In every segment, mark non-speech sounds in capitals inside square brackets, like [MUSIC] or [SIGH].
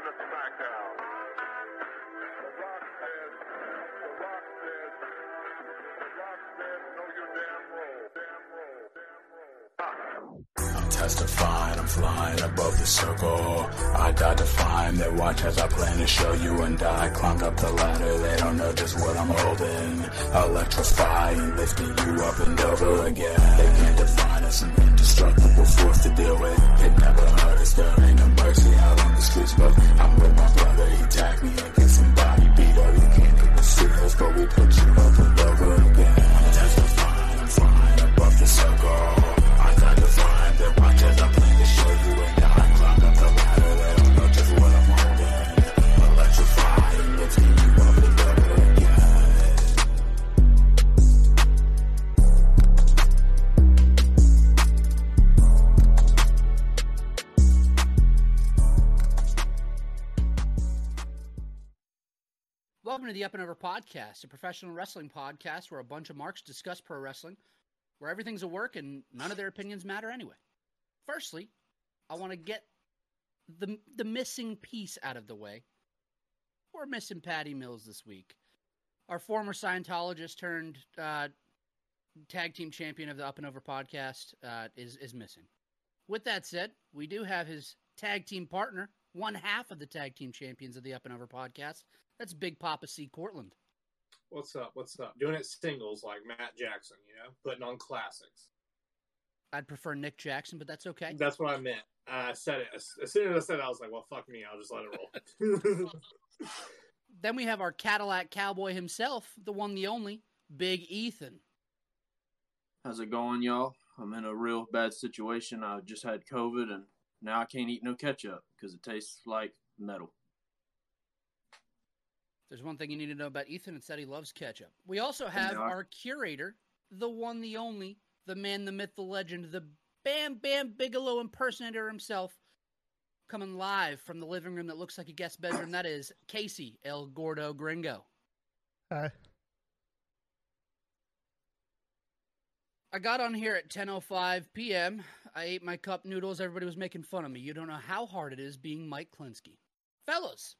into SmackDown. The Rock says, The Rock says, The Rock says, know your damn role. Damn role. Damn role. I'm testifying, I'm flying above the circle. I got to find their watch as I plan to show you and I climbed up the ladder. They don't know just what I'm holding. Electrifying, lifting you up and over again. They can't define us, an indestructible force to deal with. It never hurt us, there on but I'm with my brother. He tagged me and get somebody beat up. You can't even see us, but we put you up Up and Over Podcast, a professional wrestling podcast where a bunch of marks discuss pro wrestling, where everything's a work and none of their opinions matter anyway. Firstly, I want to get the the missing piece out of the way. We're missing Patty Mills this week. Our former Scientologist turned uh, tag team champion of the Up and Over podcast uh, is is missing. With that said, we do have his tag team partner, one half of the tag team champions of the Up and Over podcast. That's Big Papa C. Cortland. What's up? What's up? Doing it singles like Matt Jackson, you know, putting on classics. I'd prefer Nick Jackson, but that's okay. That's what I meant. I said it as, as soon as I said it, I was like, "Well, fuck me, I'll just let it roll." [LAUGHS] Then we have our Cadillac cowboy himself, the one, the only, Big Ethan. How's it going, y'all? I'm in a real bad situation. I just had COVID and now I can't eat no ketchup because it tastes like metal. There's one thing you need to know about Ethan. It's that he loves ketchup. We also have Yeah. our curator, the one, the only, the man, the myth, the legend, the Bam Bam Bigelow impersonator himself, coming live from the living room that looks like a guest bedroom. That is Casey El Gordo Gringo. Hi. I got on here at 10:05 p.m. I ate my cup noodles. Everybody was making fun of me. You don't know how hard it is being Mike Klinsky. Fellas,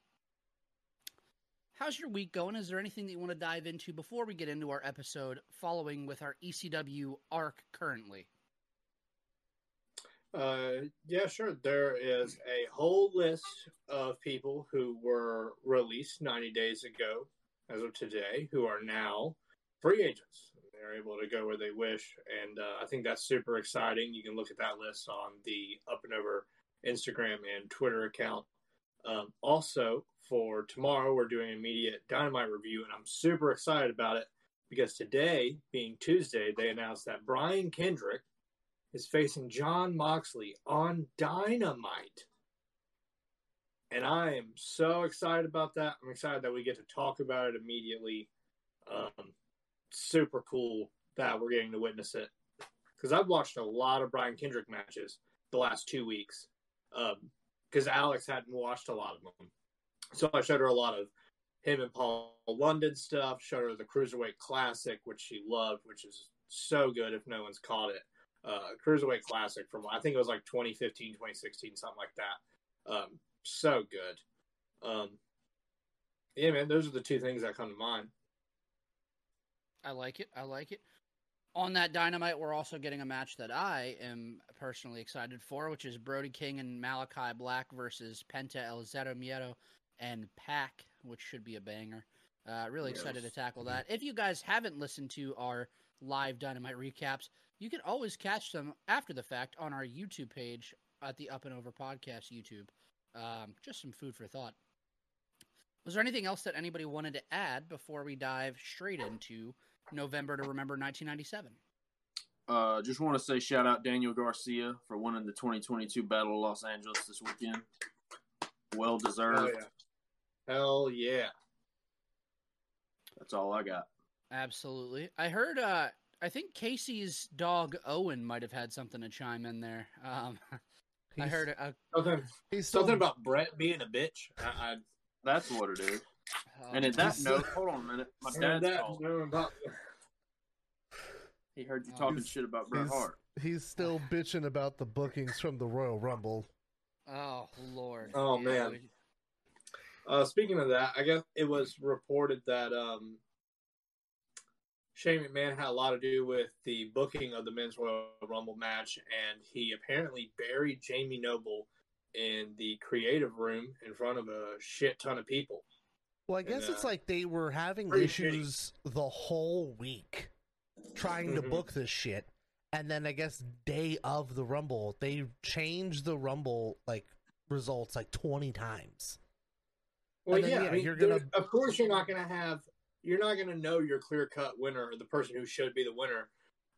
how's your week going? Is there anything that you want to dive into before we get into our episode following with our ECW arc currently? Uh, yeah, sure. There is a whole list of people who were released 90 days ago, as of today, who are now free agents. They're able to go where they wish, and uh, I think that's super exciting. You can look at that list on the Up and Over Instagram and Twitter account. Um, also, for tomorrow, we're doing an immediate Dynamite review, and I'm super excited about it because today, being Tuesday, they announced that Brian Kendrick is facing Jon Moxley on Dynamite. And I am so excited about that. I'm excited that we get to talk about it immediately. Um, super cool that we're getting to witness it. Because I've watched a lot of Brian Kendrick matches the last two weeks. Because Alex hadn't watched a lot of them. So I showed her a lot of him and Paul London stuff, showed her the Cruiserweight Classic, which she loved, which is so good if no one's caught it uh, Cruiserweight Classic from I think it was like 2015, 2016, something like that. Um, so good. Um, yeah, man, those are the two things that come to mind. I like it. I like it. On that Dynamite, we're also getting a match that I am personally excited for, which is Brody King and Malakai Black versus Penta El Zero Miedo and PAC, which should be a banger. Uh, really excited to tackle that. If you guys haven't listened to our live Dynamite recaps, you can always catch them after the fact on our YouTube page at the Up and Over Podcast YouTube. Um, just some food for thought. Was there anything else that anybody wanted to add before we dive straight into November to Remember 1997? Uh, just want to say shout out Daniel Garcia for winning the 2022 Battle of Los Angeles this weekend. Well deserved. Oh yeah, hell yeah. That's all I got. Absolutely. I heard. Uh, I think Casey's dog Owen might have had something to chime in there. Um, [LAUGHS] I heard. A, Something, He's still, something about Bret being a bitch. I, That's what it is. um, And in that He's- note, hold on a minute. My I dad's that. calling. About- He heard you Oh. talking shit about Bret Hart. he's still bitching about the bookings from the Royal Rumble. oh Lord. Oh, Yeah, man. Uh, speaking of that, I guess it was reported that um, Shane McMahon had a lot to do with the booking of the men's Royal Rumble match, and he apparently buried Jamie Noble in the creative room in front of a shit ton of people. Well, I guess And, it's uh, like they were having issues the whole week trying to Mhm. book this shit. And then I guess day of the Rumble, they changed the Rumble like results like 20 times. Well, then, yeah, yeah, I mean, you're gonna- of course you're not going to have, you're not going to know your clear cut winner or the person who should be the winner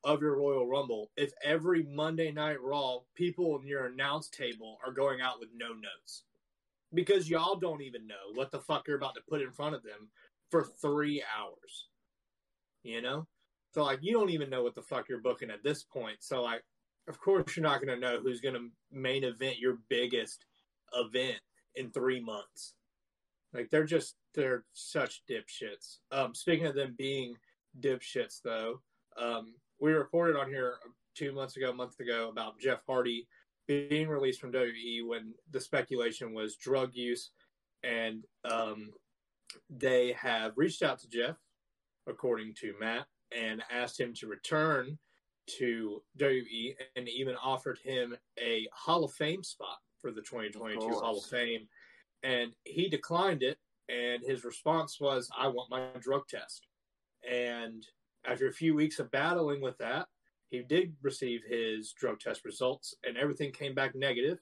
of your Royal Rumble if every Monday Night Raw people in your announce table are going out with no notes because y'all don't even know what the fuck you're about to put in front of them for three hours. You know, so like you don't even know what the fuck you're booking at this point. So like, of course you're not going to know who's going to main event your biggest event in three months. Like they're just they're such dipshits. Um, speaking of them being dipshits, though, um, we reported on here two months ago, a month ago, about Jeff Hardy being released from WWE when the speculation was drug use, and um, they have reached out to Jeff, according to Matt, and asked him to return to WWE, and even offered him a Hall of Fame spot for the 2022 Of. Hall of Fame and he declined it and his response was i want my drug test. And after a few weeks of battling with that he did receive his drug test results and everything came back negative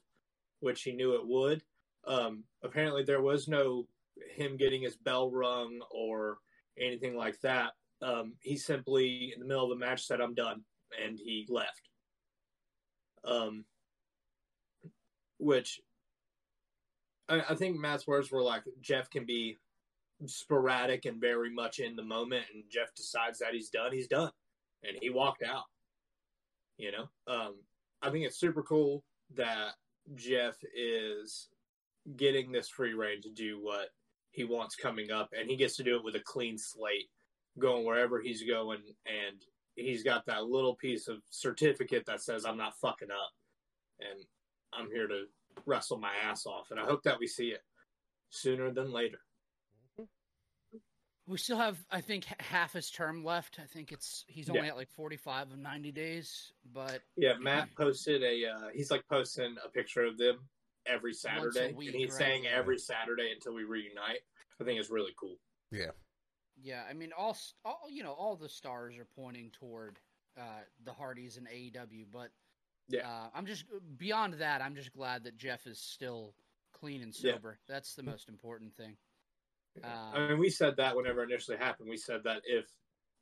which he knew it would. Um, apparently there was no him getting his bell rung or anything like that. Um, he simply in the middle of the match said i'm done and he left. Um, which I, I think Matt's words were like Jeff can be sporadic and very much in the moment, and Jeff decides that he's done, he's done, and he walked out. You know, um, I think it's super cool that Jeff is getting this free reign to do what he wants coming up, and he gets to do it with a clean slate, going wherever he's going, and he's got that little piece of certificate that says I'm not fucking up, and I'm here to wrestle my ass off, and I hope that we see it sooner than later. We still have, I think, half his term left. I think it's he's Yeah. only at like forty-five of ninety days, but Yeah, Matt posted a. Uh, he's like posting a picture of them every Saturday, week, and he's right? saying every Saturday until we reunite. I think it's really cool. yeah, yeah. I mean, all s- all you know, all the stars are pointing toward uh, the Hardys and AEW, but Yeah. uh, I'm just beyond that. I'm just glad that Jeff is still clean and Yeah. sober. That's the most important thing. I Um, mean, we said that whenever it initially happened. We said that if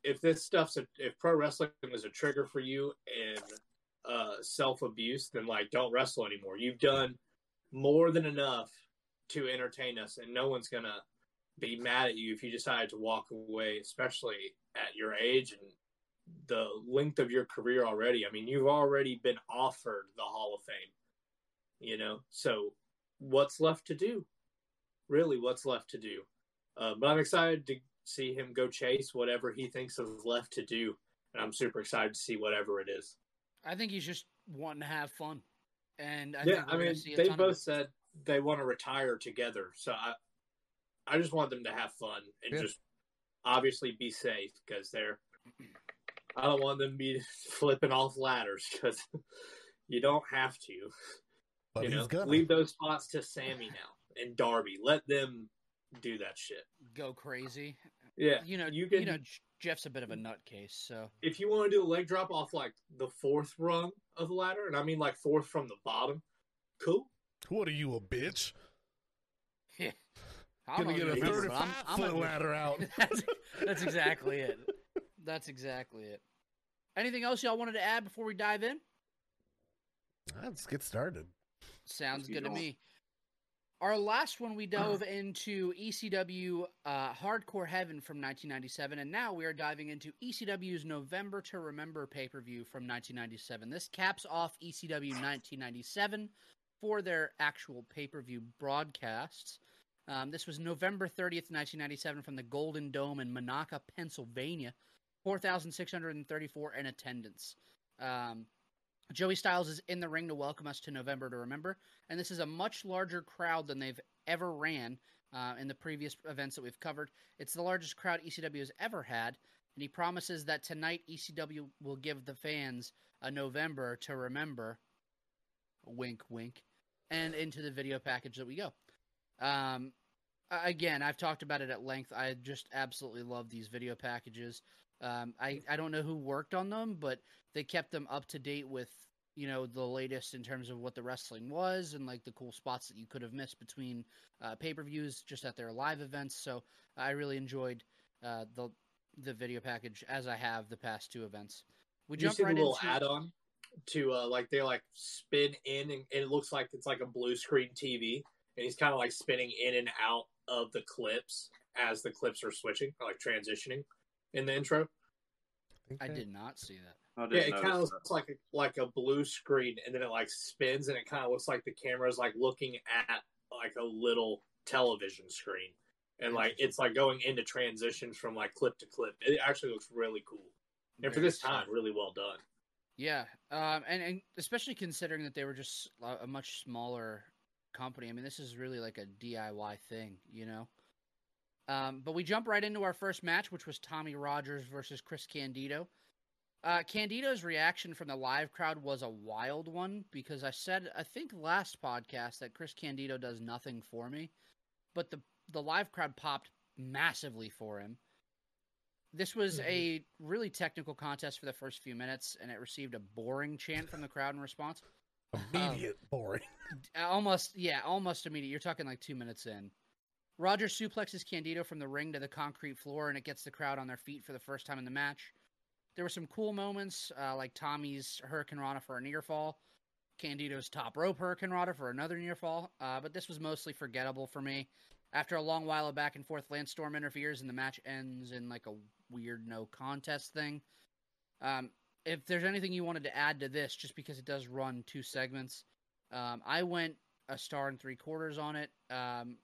if this stuff's a, if pro wrestling is a trigger for you and uh, self abuse, then like don't wrestle anymore. You've done more than enough to entertain us, and no one's gonna be mad at you if you decide to walk away, especially at your age and the length of your career already. I mean, you've already been offered the Hall of Fame, you know. So what's left to do? Really, what's left to do? Uh, but I'm excited to see him go chase whatever he thinks is left to do, and I'm super excited to see whatever it is. I think he's just wanting to have fun, and I yeah, think I mean, see they both said they want to retire together, so I, I just want them to have fun and Yeah. just obviously be safe because they're. I don't want them to be [LAUGHS] flipping off ladders because [LAUGHS] you don't have to. But you he's know, gonna. leave those spots to Sammy now and Darby. Let them do that shit. go crazy. Yeah, You know, you you, can- know, Jeff's a bit of a nutcase, so if you want to do a leg drop off like the fourth rung of the ladder, and I mean like fourth from the bottom, cool. What are you, a bitch? [LAUGHS] I don't Gonna get a you remember, but 35 I'm- I'm foot a- ladder out. that's, that's exactly it. That's exactly it. Anything else y'all wanted to add before we dive in? Let's get started. Sounds good to me. Our last one, we dove into ECW uh, Hardcore Heaven from 1997, and now we are diving into ECW's November to Remember pay per view from 1997. This caps off ECW 1997 for their actual pay per view broadcasts. Um, this was November 30th, 1997, from the Golden Dome in Monaca, Pennsylvania. 4,634 in attendance. Um, Joey Styles is in the ring to welcome us to November to Remember, and this is a much larger crowd than they've ever ran uh, in the previous events that we've covered. It's the largest crowd ECW has ever had, and he promises that tonight ECW will give the fans a November to remember. Wink, wink, and into the video package that we go. Um, again, I've talked about it at length. I just absolutely love these video packages. Um, I I don't know who worked on them, but they kept them up to date with you know the latest in terms of what the wrestling was and like the cool spots that you could have missed between uh, pay per views just at their live events. So I really enjoyed uh, the the video package as I have the past two events. We you see right the little into add-on to uh, like they like spin in and, and it looks like it's like a blue screen TV, and he's kind of like spinning in and out of the clips as the clips are switching like transitioning in the intro. I did not see that. Yeah, it kind of notice looks like a, like a blue screen, and then it like spins, and it kind of looks like the camera is like looking at like a little television screen, and like it's like going into transitions from like clip to clip. It actually looks really cool, and for this time, really well done. Yeah, um, and, and especially considering that they were just a a much smaller company. I mean, this is really like a DIY thing, you know. Um, but we jump right into our first match, which was Tommy Rogers versus Chris Candido. Uh, Candido's reaction from the live crowd was a wild one because I said I think last podcast that Chris Candido does nothing for me, but the the live crowd popped massively for him. This was a really technical contest for the first few minutes, and it received a boring chant from the crowd in response. [LAUGHS] Immediate boring. Almost, yeah, almost immediate. You're talking like two minutes in. Rogers suplexes Candido from the ring to the concrete floor, and it gets the crowd on their feet for the first time in the match. There were some cool moments, uh, like Tommy's hurricanrana for a near fall, Candido's top rope hurricanrana for another near fall, uh, but this was mostly forgettable for me. After a long while of back and forth, Lance Storm interferes, and the match ends in like a weird no contest thing. Um, if there's anything you wanted to add to this, just because it does run two segments, um, I went a star and three quarters on it. Um,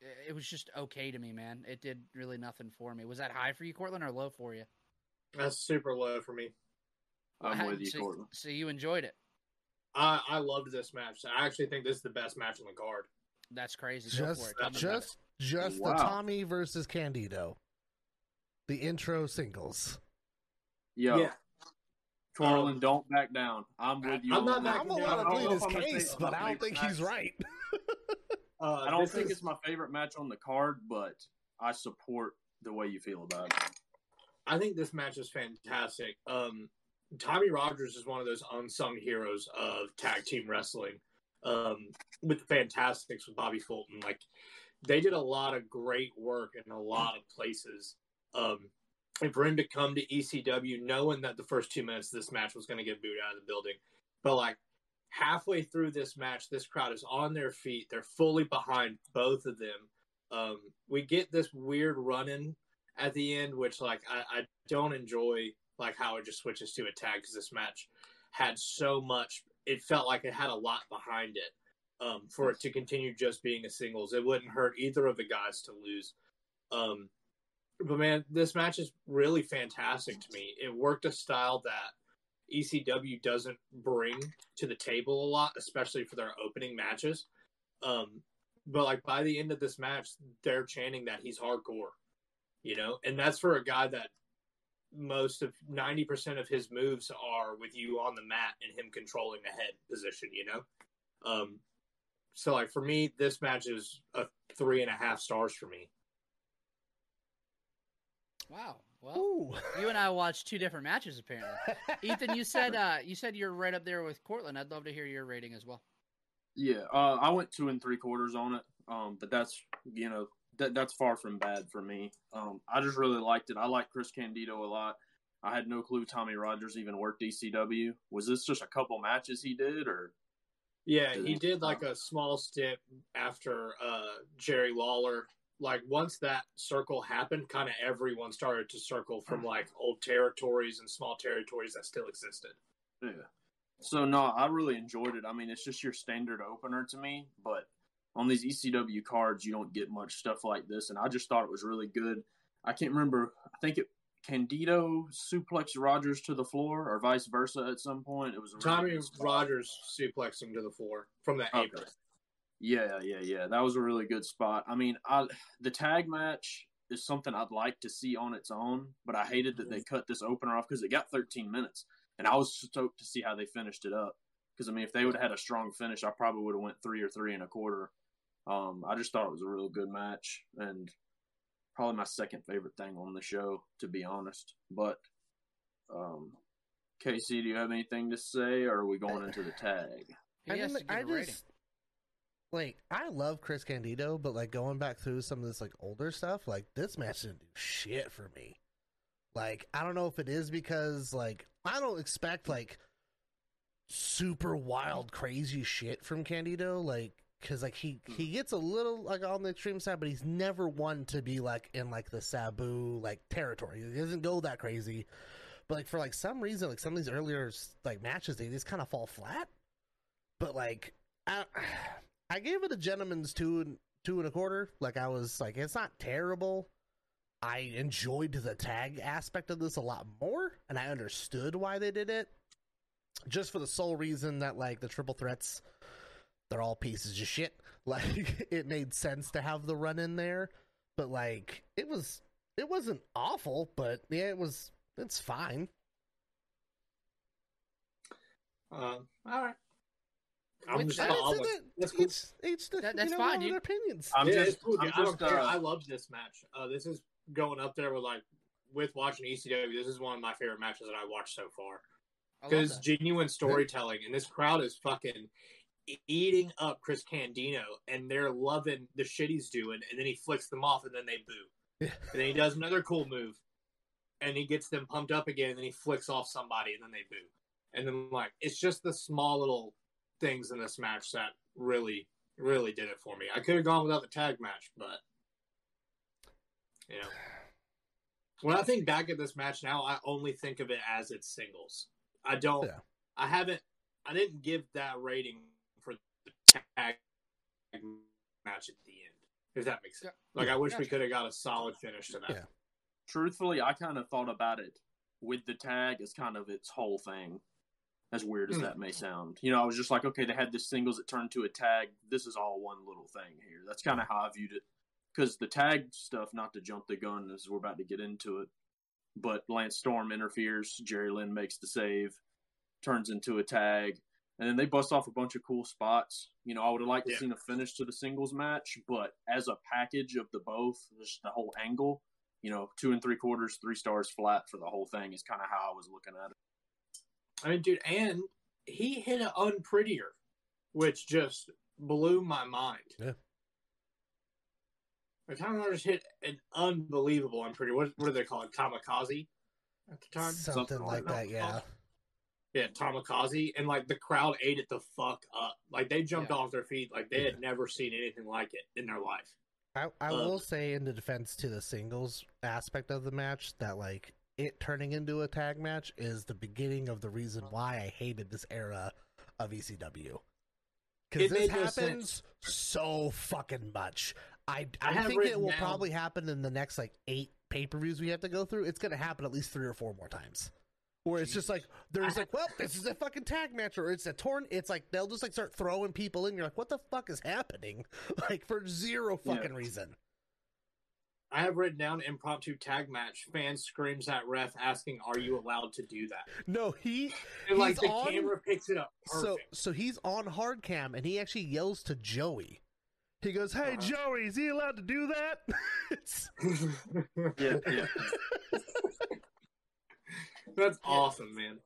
it- it was just okay to me, man. It did really nothing for me. Was that high for you, Cortland, or low for you? That's super low for me. I'm [LAUGHS] with you, so, Cortland. So you enjoyed it. I I loved this match. I actually think this is the best match on the card. That's crazy. Go Just, for it. Tell me about just, just Wow. the Tommy versus Candido. The intro singles. Yo, Yeah. Cortland, don't back down. I'm with you. I'm on not that. I'm backing gonna let down. I don't plead his if I'm gonna case, but I don't think he's right. Uh, I don't think is- it's my favorite match on the card, but I support the way you feel about it. I think this match is fantastic. Um, Tommy Rogers is one of those unsung heroes of tag team wrestling. Um, with the Fantastics with Bobby Fulton, like they did a lot of great work in a lot of places. Um, and for him to come to ECW, knowing that the first two minutes of this match was going to get booed out of the building, but like halfway through this match, this crowd is on their feet. They're fully behind both of them. Um, we get this weird run-in at the end, which like I, I don't enjoy like how it just switches to a tag because this match had so much. It felt like it had a lot behind it. Um, for it to continue just being a singles, it wouldn't hurt either of the guys to lose. Um, but man, this match is really fantastic to me. It worked a style that ECW doesn't bring to the table a lot, especially for their opening matches. Um, but like by the end of this match, they're chanting that he's hardcore you know and that's for a guy that most of 90% of his moves are with you on the mat and him controlling the head position you know um so like for me this match is a three and a half stars for me Wow. Well, Ooh. you and I watched two different matches apparently. [LAUGHS] Ethan, you said uh, you said you're right up there with Cortland. I'd love to hear your rating as well. Yeah, uh, I went two and three quarters on it, um, but that's you know that that's far from bad for me. Um, I just really liked it. I like Chris Candido a lot. I had no clue Tommy Rogers even worked ECW. Was this just a couple matches he did, or yeah Did he he- did like a small stint after uh jerry lawler like once that circle happened kind of everyone started to circle from mm-hmm. like old territories and small territories that still existed Yeah. So no, I really enjoyed it. I mean, it's just your standard opener to me, but on these ECW cards, you don't get much stuff like this, and I just thought it was really good. I can't remember. I think it Candido suplexed Rogers to the floor, or vice versa at some point. It was really Tommy. Rogers suplexed him to the floor from the Okay. apron. Yeah, yeah, yeah. That was a really good spot. I mean, I the tag match is something I'd like to see on its own, but I hated that they cut this opener off because it got 13 minutes, and I was stoked to see how they finished it up. Because I mean, if they would have had a strong finish, I probably would have went three or three and a quarter. Um, I just thought it was a real good match, and probably my second favorite thing on the show, to be honest. But um, Casey, do you have anything to say, or are we going into the tag? He I, has mean, to give I a rating. just like I love Chris Candido, but like going back through some of this like older stuff, like this match didn't do shit for me. Like I don't know if it is because like I don't expect like super wild crazy shit from Candido, like because like he hmm. he gets a little like on the extreme side, but he's never one to be like in like the Sabu like territory. He doesn't go that crazy. But like for like some reason, like some of these earlier like matches, they just kind of fall flat. But like I, I gave it a gentleman's two and two and a quarter. Like I was like, it's not terrible. I enjoyed the tag aspect of this a lot more, and I understood why they did it. Just for the sole reason that like the triple threats, they're all pieces of shit. [LAUGHS] Like it made sense to have the run in there, but like it was, it wasn't awful, but yeah, it was. It's fine. Um, all right. I'm Which- just that not is- all It's- it's- that's cool. each, each the, That- you know, fine, have their opinions. I'm yeah, just, cool. I'm I just, uh, I love this match. Uh, this is going up there with like with watching ECW. This is one of my favorite matches that I watched so far because genuine storytelling and this crowd is fucking eating up Chris Candido and they're loving the shit he's doing. And then he flicks them off and then they boo. Yeah. And then he does another cool move and he gets them pumped up again and then he flicks off somebody and then they boo. And then like it's just the small little things in this match that really really did it for me. I could have gone without the tag match, but you know. When I think back at this match now, I only think of it as its singles. I don't Yeah. I haven't I didn't give that rating for the tag match at the end. If that makes sense. Like I wish we could have got a solid finish to that. Yeah. truthfully, I kind of thought about it with the tag as kind of its whole thing. As weird as Hmm. that may sound, you know, I was just like, okay, they had this singles that turned to a tag. This is all one little thing here. That's kind of how I viewed it. Because the tag stuff, not to jump the gun as we're about to get into it, but Lance Storm interferes. Jerry Lynn makes the save, turns into a tag, and then they bust off a bunch of cool spots. You know, I would have liked to Yeah. seen a finish to the singles match, but as a package of the both, just the whole angle, you know, two and three quarters, three stars flat for the whole thing is kind of how I was looking at it. I mean, dude, and he hit it unprettier, which just blew my mind. Yeah. The time just hit an unbelievable unpretty. What, what do they call it? Kamikaze at the time? Something, Something like like that, that. yeah. Yeah, Kamikaze. And like the crowd ate it the fuck up. Like they jumped Yeah. off their feet like they had never seen anything like it in their life. I, I Uh, will say in the defense to the singles aspect of the match that like it turning into a tag match is the beginning of the reason why I hated this era of ECW. Because this happens so fucking much. I, I I, think it will down- probably happen in the next like eight pay per views we have to go through. It's going to happen at least three or four more times. Where it's just like there's like, well, this is a fucking tag match, or it's a torn. It's like they'll just like start throwing people in. You're like, what the fuck is happening? [LAUGHS] Like for zero Yeah. fucking reason. I have written down impromptu tag match. Fan screams at ref asking, "Are you allowed to do that?" No, he And like the on- camera picks it up. so Perfect. so he's on hard cam and he actually yells to Joey. He goes, "Hey Uh-huh. Joey, is he allowed to do that?" [LAUGHS] [LAUGHS] Yeah, yeah. [LAUGHS] That's awesome, man.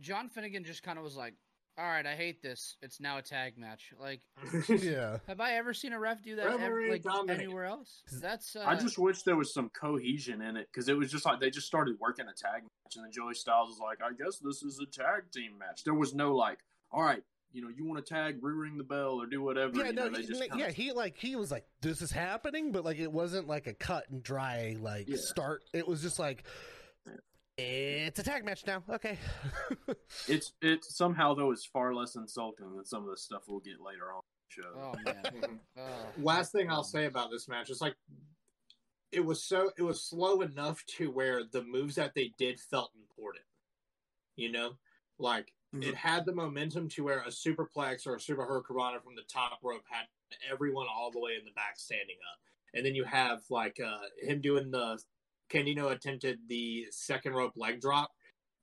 John Finnegan just kind of was like, "All right, I hate this. It's now a tag match." Like, [LAUGHS] yeah. have I ever seen a ref do that ever, like Dominic. anywhere else? That's uh, I just wish there was some cohesion in it because it was just like they just started working a tag match, and then Joey Styles was like, "I guess this is a tag team match." There was no like, "All right, you know, you want to tag, re-ring the bell, or do whatever." Yeah, you no, know, they he, just kinda- yeah, he like he was like, "This is happening," but like it wasn't like a cut and dry like Yeah. start. It was just like, "It's a tag match now." Okay. [LAUGHS] It's it somehow though is far less insulting than some of the stuff we'll get later on the show. Oh man. Oh. [LAUGHS] Last thing I'll say about this match is like it was so it was slow enough to where the moves that they did felt important. You know, like it had the momentum to where a superplex or a super hurricanrana from the top rope had everyone all the way in the back standing up, and then you have like uh, him doing the Candido attempted the second rope leg drop,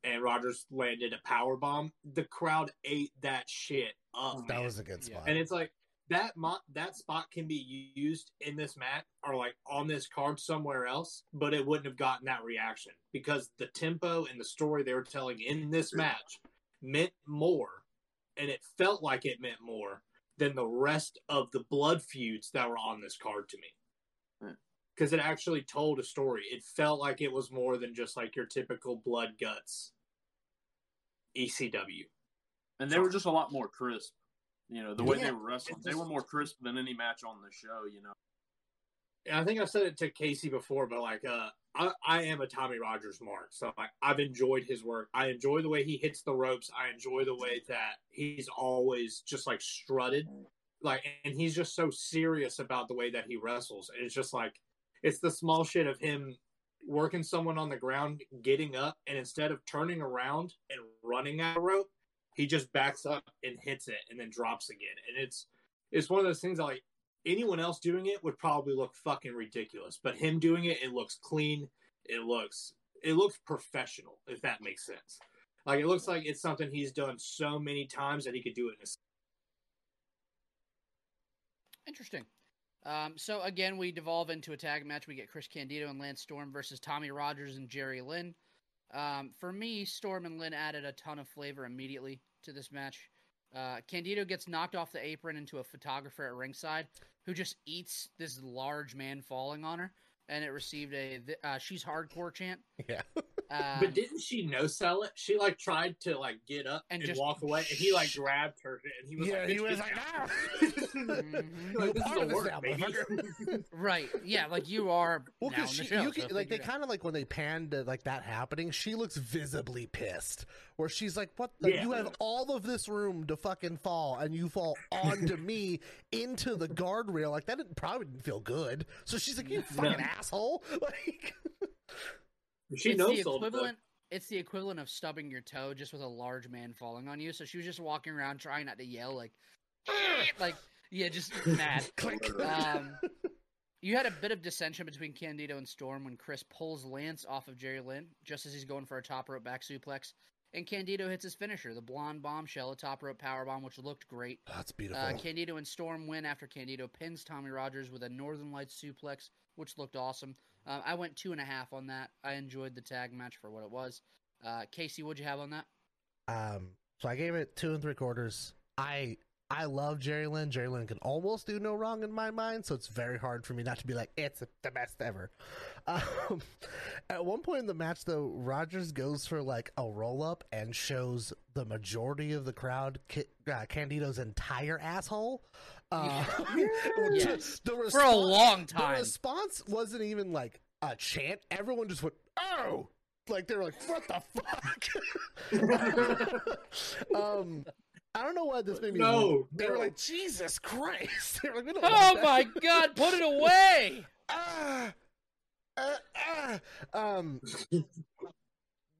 and Rogers landed a power bomb. The crowd ate that shit up. That man. was a good Yeah. spot. and it's like that mo- that spot can be used in this match or like on this card somewhere else, but it wouldn't have gotten that reaction because the tempo and the story they were telling in this match meant more, and it felt like it meant more than the rest of the blood feuds that were on this card to me. Because it actually told a story. It felt like it was more than just like your typical blood guts ECW. and they were just a lot more crisp. You know, the way Yeah, they were wrestling, it's they were more crisp than any match on the show. You know, I think I've said it to Casey before, but like, uh, I, I am a Tommy Rogers mark. So like, I've enjoyed his work. I enjoy the way he hits the ropes. I enjoy the way that he's always just like strutted, like, and he's just so serious about the way that he wrestles. And it's just like, it's the small shit of him working someone on the ground, getting up, and instead of turning around and running at a rope, he just backs up and hits it and then drops again. And it's it's one of those things like anyone else doing it would probably look fucking ridiculous, but him doing it, it looks clean. It looks it looks professional, if that makes sense. Like it looks like it's something he's done so many times that he could do it in a Interesting. Um, so again, we devolve into a tag match. We get Chris Candido and Lance Storm versus Tommy Rogers and Jerry Lynn. Um, for me, Storm and Lynn added a ton of flavor immediately to this match. Uh, Candido gets knocked off the apron into a photographer at ringside, who just eats this large man falling on her, and it received a uh, "She's hardcore" chant. [LAUGHS] yeah. Um, But didn't she no sell it? She like tried to like get up And and, just- walk away, and he like grabbed her, and he was yeah, like, he was get like, down." "No." Mhm. Like, this is part a of this work, now, baby. motherfucker. [LAUGHS] right? Yeah, like you are Well, now in because the she, show. you can, if like they kind of like when they panned to, like that happening. She looks visibly pissed, where she's like, "What? The, Yeah. You have all of this room to fucking fall, and you fall [LAUGHS] onto me into the guardrail. Like that didn't, probably didn't feel good." So she's like, "You fucking asshole!" [LAUGHS] Like, she it's no the sold it. equivalent. It's the equivalent of stubbing your toe just with a large man falling on you. So she was just walking around trying not to yell, like, [LAUGHS] like yeah, just [LAUGHS] mad. click. Um, [LAUGHS] you had a bit of dissension between Candido and Storm when Chris pulls Lance off of Jerry Lynn just as he's going for a top rope back suplex, and Candido hits his finisher, the blonde bombshell, a top rope power bomb, which looked great. That's beautiful. Uh, Candido and Storm win after Candido pins Tommy Rogers with a Northern Lights suplex, which looked awesome. Uh, I went two and a half on that. I enjoyed the tag match for what it was. Uh, Casey, what'd you have on that? Um, so I gave it two and three quarters. I I love Jerry Lynn. Jerry Lynn can almost do no wrong in my mind, so it's very hard for me not to be like it's the best ever. [LAUGHS] Um, at one point in the match, though, Rogers goes for like a roll up and shows the majority of the crowd uh, Candido's entire asshole. Uh, [LAUGHS] [LAUGHS] Yes. the For a long time. the response wasn't even like a chant. Everyone just went, "Oh!" Like they were like, "What the fuck?" [LAUGHS] um, I don't know why this made me. No, they were like, "Jesus Christ!" they were like, Oh want my god, put it away! Ah, uh, ah. Um,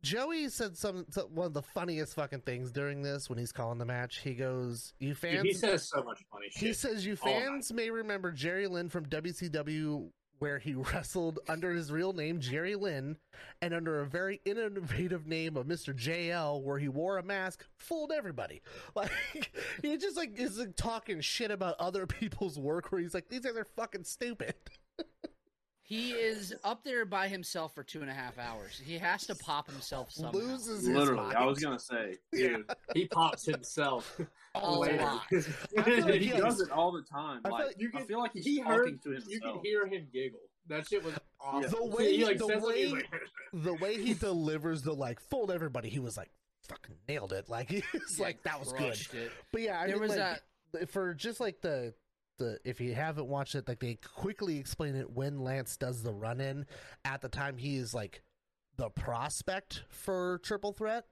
Joey said some, some one of the funniest fucking things during this when he's calling the match. He goes, "You Dude, fans." he says so much funny shit. He says you oh night. fans may remember Jerry Lynn from WCW, where he [LAUGHS] wrestled under his real name Jerry Lynn, and under a very innovative name of Mr. JL, where he wore a mask, fooled everybody. [LAUGHS] Like he just like is like, talking shit about other [LAUGHS] people's work, where he's like, these guys are fucking stupid. He is up there by himself for two and a half hours. He has to pop himself somehow. Loses his literally, mind. I was gonna say, [LAUGHS] Yeah. dude, he pops himself [LAUGHS] a later. lot. Like he he does it all the time. I feel Like, like you I can- feel like he's he talking heard, to himself. you can hear him giggle. That shit was awesome. The way- [LAUGHS] he like the says it, he's way- like, the way he delivers the like fooled everybody, he was like fucking nailed it. Like he's Yeah, like that was good. it. But yeah, I There mean, was like, for just like the the if you haven't watched it, like they quickly explain it when Lance does the run in. At the time, he is like the prospect for Triple Threat.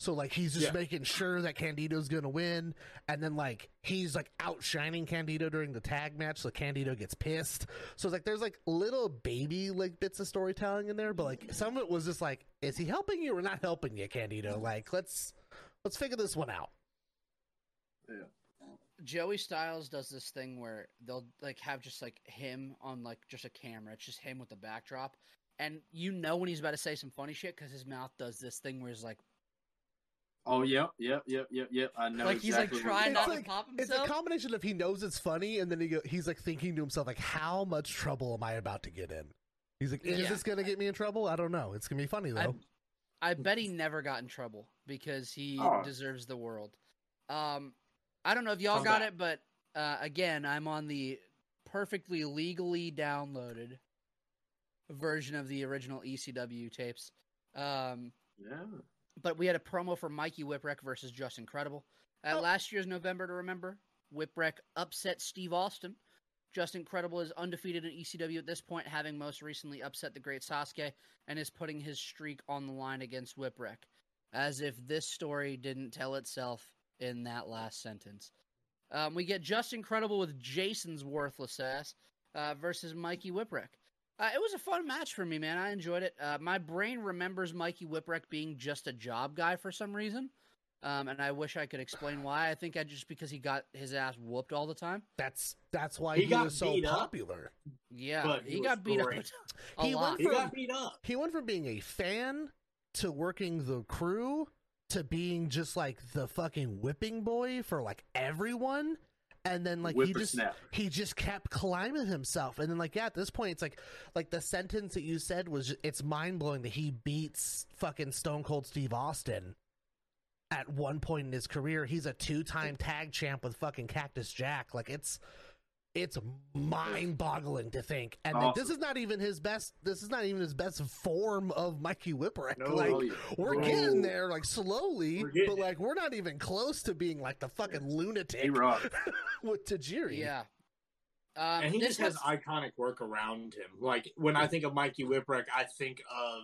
So like he's just Yeah. making sure that Candido's gonna win, and then like he's like outshining Candido during the tag match, so Candido gets pissed. So it's like there's like little baby like bits of storytelling in there, but like some of it was just like, is he helping you or not helping you, Candido? Like let's let's figure this one out. Joey Styles does this thing where they'll like have just like him on like just a camera. It's just him with the backdrop, and you know when he's about to say some funny shit because his mouth does this thing where he's like, Oh, yep, yep, yep, yep, yep. I know. like he's like trying not It's to like- pop It's a combination of he knows it's funny, and then he go, he's like thinking to himself, like, how much trouble am I about to get in? He's like, is Yeah. this gonna get me in trouble? I don't know. It's gonna be funny I, though. I bet he never got in trouble because he Oh. deserves the world. Um, I don't know if y'all Calm got down. it, but uh, again, I'm on the perfectly legally downloaded version of the original ECW tapes. Um, Yeah. but we had a promo for Mikey Whipwreck versus Justin Credible. At Oh. last year's November to remember, Whipwreck upset Steve Austin. Justin Credible is undefeated in ECW at this point, having most recently upset the great Sasuke, and is putting his streak on the line against Whipwreck. As if this story didn't tell itself in that last sentence. Um, we get Justin Credible with Jason's worthless ass uh, versus Mikey Whipwreck. Uh, it was a fun match for me, man. I enjoyed it. Uh, my brain remembers Mikey Whipwreck being just a job guy for some reason, um, and I wish I could explain why. I think I just because he got his ass whooped all the time. That's that's why He he, got was so beat up. popular. Yeah, But he, he was got beat great. up a He lot. went He got beat up. He went from being a fan to working the crew to being just like the fucking whipping boy for like everyone. And then like he just he just kept climbing himself. And then like yeah, at this point it's like like the sentence that you said was ju- it's mind blowing that he beats fucking Stone Cold Steve Austin at one point in his career. He's a two time tag champ with fucking Cactus Jack. Like it's it's mind boggling to think. And like, this is not even his best this is not even his best form of Mikey Whipwreck. No. like yeah. we're No. getting there like slowly, but like we're not even close to being like the fucking lunatic [LAUGHS] with Tajiri. Yeah. Um, and he just has was- iconic work around him. Like when I think of Mikey Whipwreck, I think of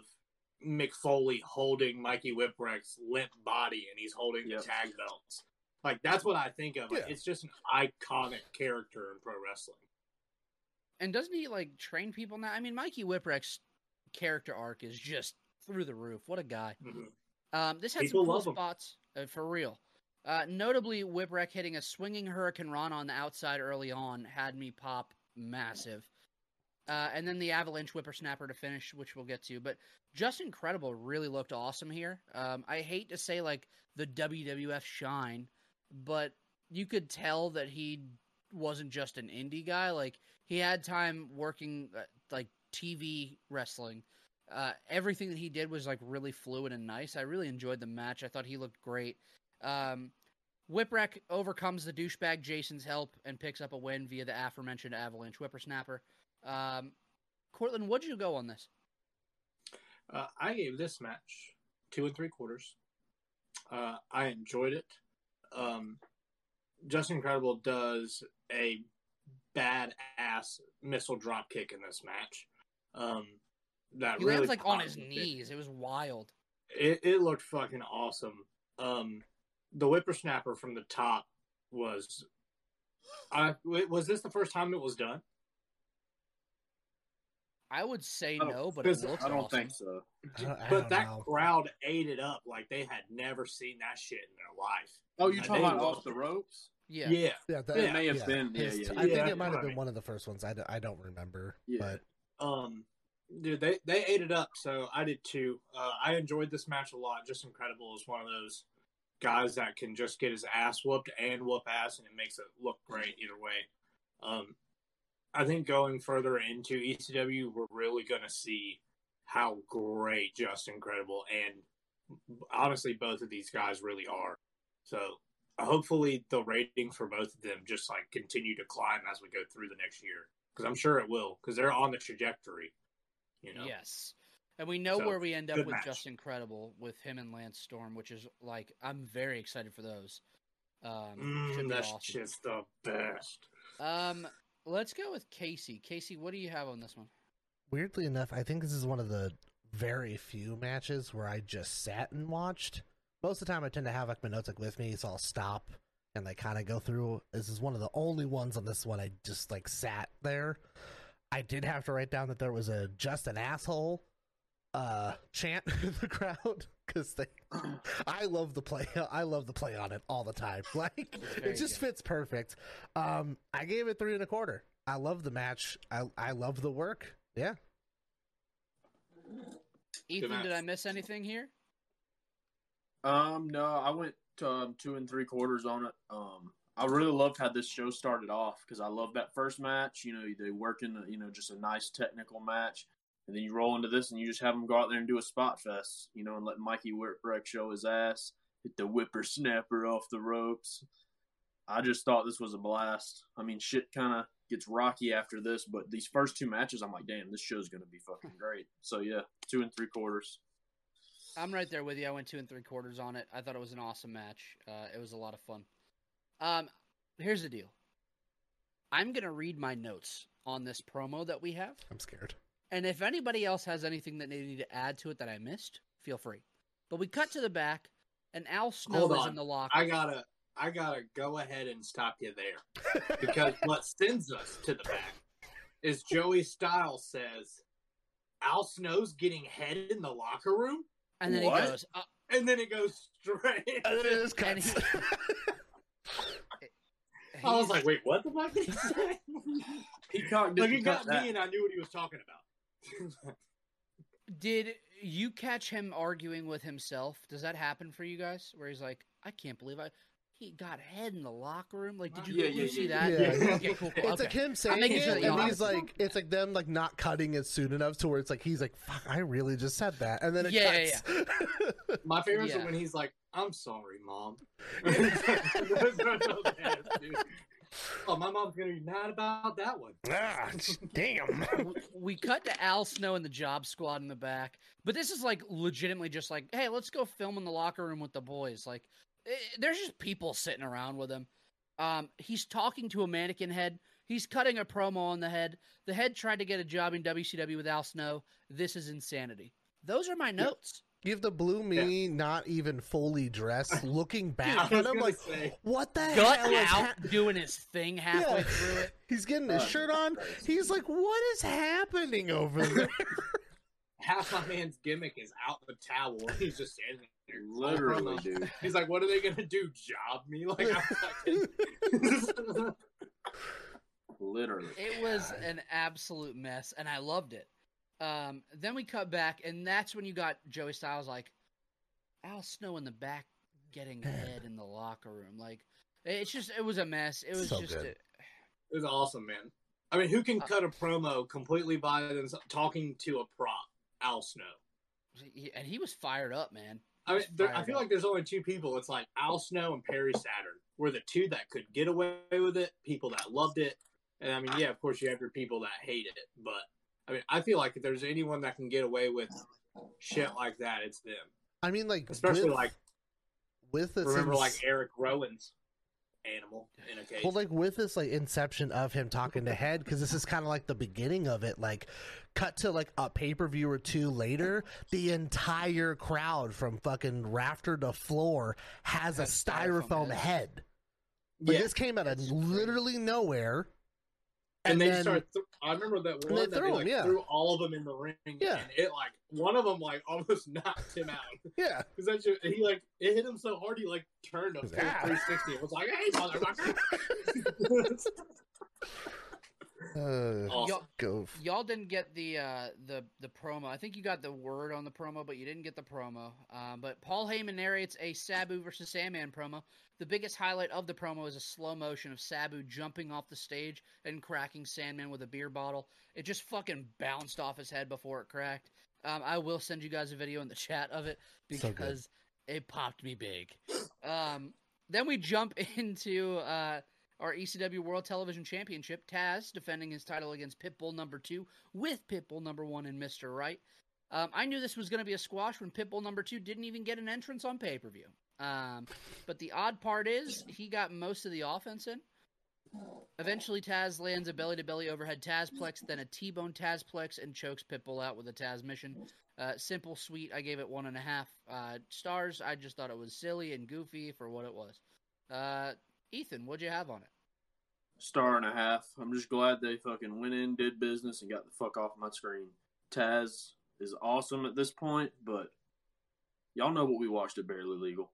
Mick Foley holding Mikey Whipwreck's limp body, and he's holding Yep. the tag belts. Like that's what I think of. Like, Yeah. It's just an iconic character in pro wrestling. and doesn't he like train people now? I mean, Mikey Whipwreck's character arc is just through the roof. What a guy. Mhm. Um, this had People some cool spots uh, for real. Uh, notably, Whipwreck hitting a swinging Hurricane Run on the outside early on had me pop massive. Uh, and then the Avalanche Whippersnapper to finish, which we'll get to. But Justin Credible, really looked awesome here. Um, I hate to say like the WWF shine, but you could tell that he wasn't just an indie guy. Like he had time working uh, like TV wrestling. Uh, everything that he did was like really fluid and nice. I really enjoyed the match. I thought he looked great. Um, Whipwreck overcomes the douchebag Jason's help and picks up a win via the aforementioned Avalanche Whippersnapper. Um, Cortland, what'd you go on this? Uh, I gave this match two and three quarters. Uh, I enjoyed it. Um, Justin Credible does a badass missile drop kick in this match. Um, that He really lands like on his me. knees. It was wild. It, it looked fucking awesome. Um, the whippersnapper from the top was. I was this the first time it was done? I would say I no, but it because looks I don't awesome. think so. I don't- I but that know. crowd ate it up like they had never seen that shit in their life. Oh, you Uh, talking about off the ropes? Yeah. Yeah, Yeah, that, It may have yeah. been. Yeah, His- yeah, I think Yeah, it might have been one of the first ones. I, d- I don't remember. Yeah. But Um, dude, they they ate it up. So I did too. Uh, I enjoyed this match a lot. Justin Credible is one of those guys that can just get his ass whooped and whoop ass, and it makes it look great either way. Um, I think going further into ECW, we're really going to see how great Justin Credible and honestly both of these guys really are. So hopefully the rating for both of them just like continue to climb as we go through the next year because I'm sure it will because they're on the trajectory. You know, Yes. And we know So, where we end up with match. Justin Credible with him and Lance Storm, which is like I'm very excited for those. Um, should mm, be that's awesome. just the best. Um, let's go with Casey. Casey, what do you have on this one? weirdly enough, I think this is one of the very few matches where I just sat and watched. Most of the time, I tend to have like my notes like with me, so I'll stop and like kind of go through. This is one of the only ones on this one I just like sat there. I did have to write down that there was a just an asshole uh chant [LAUGHS] in the crowd because they. [CLEARS THROAT] I love the play. I love the play on it all the time. [LAUGHS] Like it just good. fits perfect. Um, I gave it three and a quarter. I love the match. I I love the work. Yeah. Ethan, did I miss anything here? Um, no, I went to um, two and three quarters on it. Um, I really loved how this show started off because I loved that first match. You know, they work in, you know, just a nice technical match, and then you roll into this and you just have them go out there and do a spot fest, you know, and let Mikey Whipwreck show his ass, hit the whippersnapper off the ropes. I just thought this was a blast. I mean, shit kind of gets rocky after this, but these first two matches, I'm like, damn, this show's gonna be fucking great. So yeah, two and three quarters. I'm right there with you. I went two and three quarters on it. I thought it was an awesome match. Uh, it was a lot of fun. Um, here's the deal. I'm gonna read my notes on this promo that we have, I'm scared. and if anybody else has anything that they need to add to it that I missed, feel free. But we cut to the back, and Al Snow Hold is on. in the locker. I gotta, I gotta go ahead and stop you there because [LAUGHS] what sends us to the back is Joey Styles says, "Al Snow's getting head in the locker room," and then What? he goes, uh, and then it goes straight. And then it just And cuts. [LAUGHS] I was like, "Wait, what the fuck did he say?" [LAUGHS] Peacock like it got cut that. me, and I knew what he was talking about. Did you catch him arguing with himself? Does that happen for you guys? Where he's like, I can't believe I he got head in the locker room. Like, did you, Yeah, did you yeah, see yeah, that? yeah. [LAUGHS] Okay, cool, cool. It's okay. like him saying it, sure and he's like, it's like them like not cutting it soon enough to where it's like he's like, "Fuck, I really just said that," and then it Yeah, yeah, cuts. [LAUGHS] My favorite Yeah. is when he's like, "I'm sorry, mom." [LAUGHS] Those are the best, dude. oh, my mom's gonna be mad about that one. ah, damn. we- we cut to Al Snow and the job squad in the back, but this is like legitimately just like, hey, let's go film in the locker room with the boys. Like, eh, there's just people sitting around with him. Um, he's talking to a mannequin head. He's cutting a promo on the head. The head tried to get a job in WCW with Al Snow. This is insanity. Those are my notes. You have the blue me not even fully dressed, [LAUGHS] looking back I at was him gonna like, say. "What the Gut hell is out hap-" [LAUGHS] doing his thing halfway Yeah. through it. [LAUGHS] He's getting his shirt on. He's like, "What is happening over there?" Half my man's gimmick is out the towel. and He's just standing there. Literally, dude. He's like, "What are they gonna do? Job me?" [LAUGHS] Like, fucking... [LAUGHS] Literally. It was an absolute mess, and I loved it. Um, then we cut back, and that's when you got Joey Styles like Al Snow in the back getting head in the locker room. Like it's just it was a mess. It was So just a, it was awesome, man. I mean, who can cut a promo completely by themselves talking to a prop? Al Snow. and he was fired up, man. I mean, there, I feel like there's only two people. It's like Al Snow and Perry Saturn were the two that could get away with it. People that loved it, and I mean, yeah, of course you have your people that hated it. But I mean, I feel like if there's anyone that can get away with shit like that, it's them. I mean, like, Especially with, like with this, remember ins- like Eric Rowan's animal in a cage. Well, like with this like inception of him talking to Head, because this is kind of like the beginning of it. Like, cut to like a pay per view or two later, the entire crowd from fucking rafter to floor has a styrofoam styrofoam heads. head. Like yeah, this came out of literally nowhere. And, they then- start. Th- I remember that one that they threw like him, yeah. threw all of them in the ring. Yeah. and it like one of them like almost [LAUGHS] knocked him out. Yeah, [LAUGHS] Because he like it hit him so hard he like turned a full Ah. 360 and was like, "Hey, motherfucker!" [LAUGHS] uh, awesome. Y'all, y'all didn't get the uh, the the promo. I think you got the word on the promo, but you didn't get the promo. Um, but Paul Heyman narrates a Sabu versus Sandman promo. The biggest highlight of the promo is a slow motion of Sabu jumping off the stage and cracking Sandman with a beer bottle. It just fucking bounced off his head before it cracked. Um, I will send you guys a video in the [LAUGHS] chat of it So because it popped me big. Um, then we jump [LAUGHS] into uh, our ECW World Television Championship. Taz defending his title against Pitbull number two with Pitbull number one and Mr. Right. Um, I knew this was going to be a squash when Pitbull number two didn't even get an entrance on pay per view. Um, but the odd part is he got most of the offense in. Eventually, Taz lands a belly to belly overhead Tazplex, then a T bone Tazplex, and chokes Pitbull out with a Tazmission. Uh, simple, sweet. I gave it one and a half uh, stars. I just thought it was silly and goofy for what it was. Uh, Ethan, what'd you have on it? Star and a half. I'm just glad they fucking went in, did business, and got the fuck off my screen. Taz is awesome at this point, but Y'all know what we watched at Barely Legal.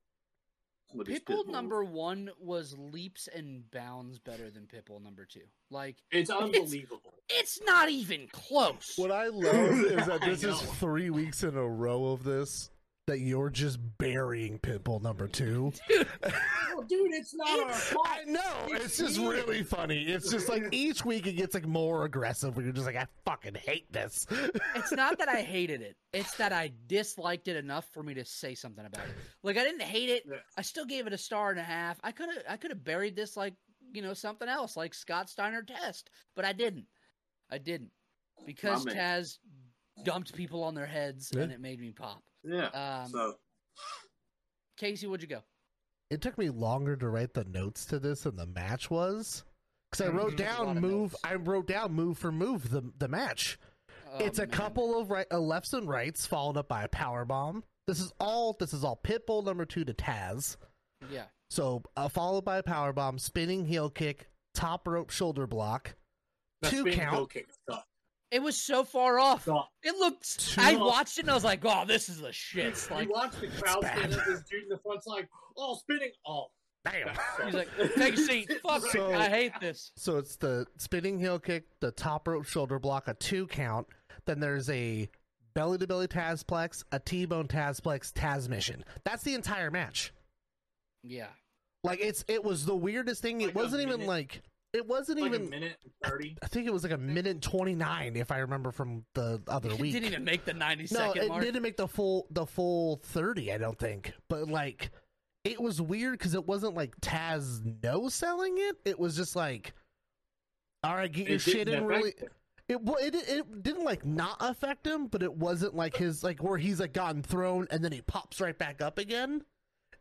With pit Pitbull number one was leaps and bounds better than Pitbull number two. Like It's unbelievable. it's not even close. What I love is [LAUGHS] that this is three weeks in a row of this that you're just burying Pitbull number two. Oh, dude, it's not our [LAUGHS] fault. I know it's just really funny. It's just like each week it gets like more aggressive. Where you're just like, I fucking hate this. It's not that I hated it. It's that I disliked it enough for me to say something about it. Like I didn't hate it. Yeah. I still gave it a star and a half. I could have I could have buried this like, you know, something else like Scott Steiner test, but I didn't. I didn't. Because Taz dumped people on their heads Yeah. and it made me pop. Yeah. Um so Casey, what'd you go? it took me longer to write the notes to this than the match was because I Mhm. wrote It's a lot down move. notes. I wrote down move for move the the match. Oh, it's a man. couple of right, uh, lefts and rights followed up by a power bomb. This is all. This is all Pitbull number two to Taz. Yeah. So uh, followed by a power bomb, spinning heel kick, top rope shoulder block, That two spinning count. Heel kick sucked. It was so far off. Sucked. It looked Too I off. watched it and I was like, oh, this is the shit. Like you watch the crowd bad. stand up, this dude in the front's like, oh, spinning. Oh, Damn. he's like, take a seat. [LAUGHS] Fuck So- I hate this. So it's the spinning heel kick, the top rope shoulder block, a two count. Then there's a belly to belly Tazplex, a T bone Tazplex, Tazmission. That's the entire match. Yeah. Like it's it was the weirdest thing. Like it a wasn't even like it wasn't like a even. minute 30. I think it was like a minute twenty nine, if I remember from the other It week. didn't even make the 90 no, second it mark. didn't make the full the full thirty. I don't think, but like it was weird because it wasn't like Taz no selling it. It was just like, all right, get your It shit in really. it. It, it it didn't like not affect him, but it wasn't like his like where he's like gotten thrown and then he pops right back up again.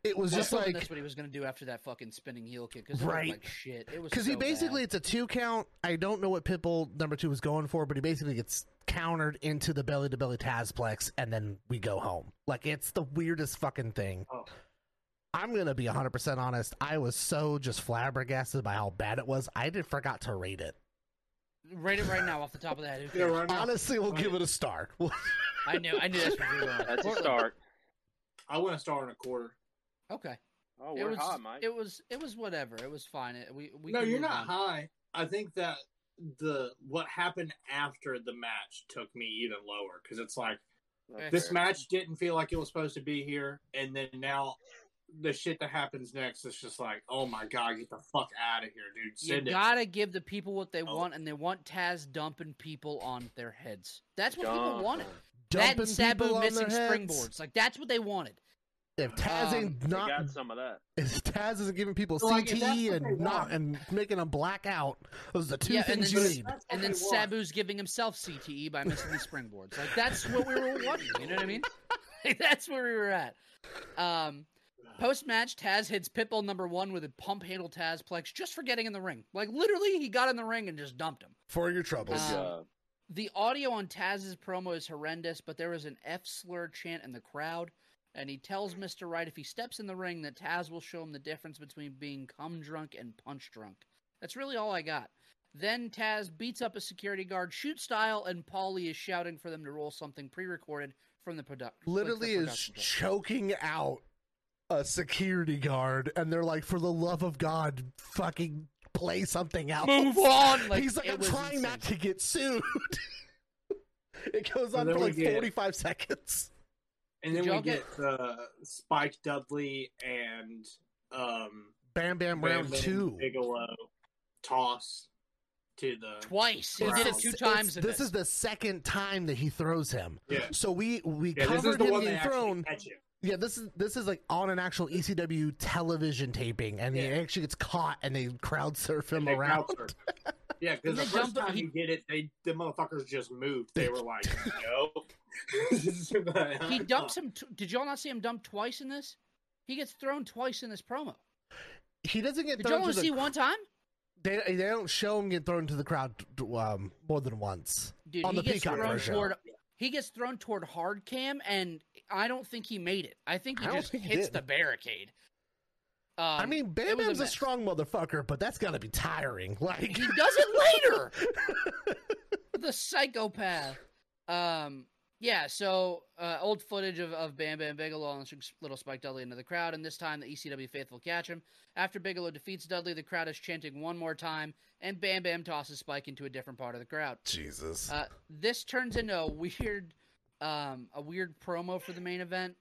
It was I just told like that's what he was going to do after that fucking spinning heel kick because Right. like shit. It was because so he basically bad. it's a two count. I don't know what Pitbull number two was going for, but he basically gets countered into the belly to belly Tazplex, and then we go home. Like it's the weirdest fucking thing. Oh. I'm gonna be 100 percent honest. I was so just flabbergasted by how bad it was. I did forgot to rate it. rate it right now off the top of the head. [LAUGHS] Yeah, right. Honestly, we'll give it a star. I knew. I knew that's what you were. That's a start. I went a star and a quarter. Okay. Oh, it we're was. hot, Mike. It was. It was whatever. It was fine. It, we. we no, you're not on. high. I think that the what happened after the match took me even lower because it's like That's this match didn't feel like it was supposed to be here, and then now the shit that happens next is just like, oh my god, get the fuck out of here, dude. You Send it. gotta give the people what they Oh. want, and they want Taz dumping people on their heads. That's what people wanted. wanted. 'em. That Dumping and Sabu people on their missing heads. springboards. Like that's what they wanted. If Taz Um, ain't They not, got some of that. if Taz isn't giving people So, like, CTE what and not and making them black out, those are the two Yeah, things you need. And then. Sabu's giving himself CTE by missing the springboards. Like that's what we were wanting. You know what I mean? [LAUGHS] Like, that's where we were at. Um, Post match, Taz hits Pitbull number one with a pump handle Tazplex just for getting in the ring. Like literally, he got in the ring and just dumped him. For your troubles. Um, job. The audio on Taz's promo is horrendous, but there was an F slur chant in the crowd, and he tells Mr. Right if he steps in the ring that Taz will show him the difference between being cum drunk and punch drunk. That's really all I got. Then Taz beats up a security guard, shoot style, and Paulie is shouting for them to roll something pre-recorded from the production. literally is choking out a security guard, and they're like, "For the love of God, fucking play something out. Move on. Like, He's like, "I'm was trying not to get sued." [LAUGHS] it goes on then for we like get- 45 seconds. And Did then we get get- uh, Spike Dudley and um, Bam Bam Bam round Bam two. Bigelow toss to the twice. He Wow. did it two times. in This is the second time that he throws him. yeah. So we we Yeah, this is covered the him one they getting actually thrown. Yeah, this is this is like on an actual ECW television taping, and he actually gets caught, and they crowd surf him they around. crowd surf. Yeah, because And the first time he- you get it, they the motherfuckers just moved. They were like, no. [LAUGHS] he dumps him. T- did y'all not see him dump twice in this? He gets thrown twice in this promo. He doesn't get Did y'all only to see one time? They they don't show him get thrown to the crowd um, more than once. Dude, On he the gets Peacock thrown version. toward. He gets thrown toward hard cam, and I don't think he made it. I think he I just think hits did. the barricade. Um, I mean, Bam Bam's a mess. strong motherfucker, but that's gotta be tiring. [LAUGHS] Like He does it later. [LAUGHS] the psychopath. Um, Yeah, so uh, old footage of, of Bam Bam Bigelow and little Spike Dudley into the crowd, and this time the ECW faithful catch him. After Bigelow defeats Dudley, the crowd is chanting one more time, and Bam Bam tosses Spike into a different part of the crowd. Jesus. Uh, this turns into a weird, um, a weird promo for the main event.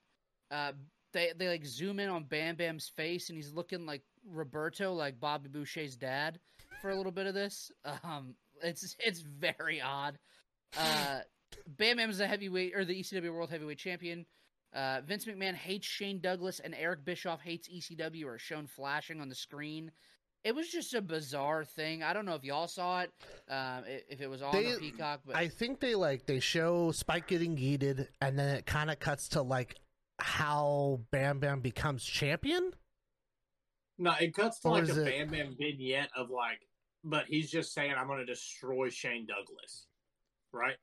Uh, they they like zoom in on Bam Bam's face, and he's looking like Roberto, like Bobby Boucher's dad, for a little bit of this. [LAUGHS] Um, it's it's very odd. Uh, Bam Bam is the heavyweight or the ECW World Heavyweight Champion. Uh, Vince McMahon hates Shane Douglas, and Eric Bischoff hates ECW, are shown flashing on the screen. It was just a bizarre thing. I don't know if y'all saw it, um, if it was on They- the Peacock, but I think they like they show Spike getting yeeted, and then it kind of cuts to like how Bam Bam becomes champion. No, it cuts to Or like a it- Bam Bam vignette of like, but he's just saying, "I'm going to destroy Shane Douglas," right?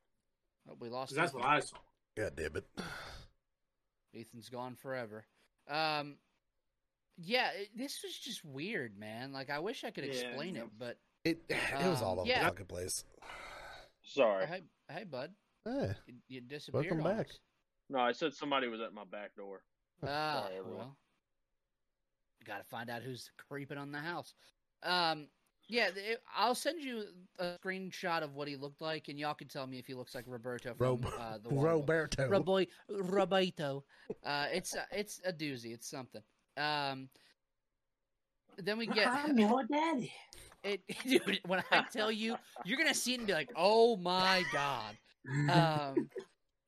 Oh, we lost. that's Ethan. what I saw. God damn it! Ethan's gone forever. Um, yeah, it, this was just weird, man. Like I wish I could Yeah, explain yeah. it, but It it was all Um, over yeah. the fucking place. Sorry. hey, hey, bud, Eh, you, you disappeared. Welcome back. us. No, I said somebody was at my back door. [LAUGHS] Ah, Sorry, everyone. well, got to find out who's creeping on the house. Um, yeah, it, I'll send you a screenshot of what he looked like, and y'all can tell me if he looks like Roberto from Rob- uh, the [LAUGHS] Water Roberto. Roboy, Roberto. Uh, it's uh, it's a doozy. It's something. Um, then we get your daddy. [LAUGHS] it, [LAUGHS] dude. When I tell you, you're gonna see it and be like, "Oh my god." Um,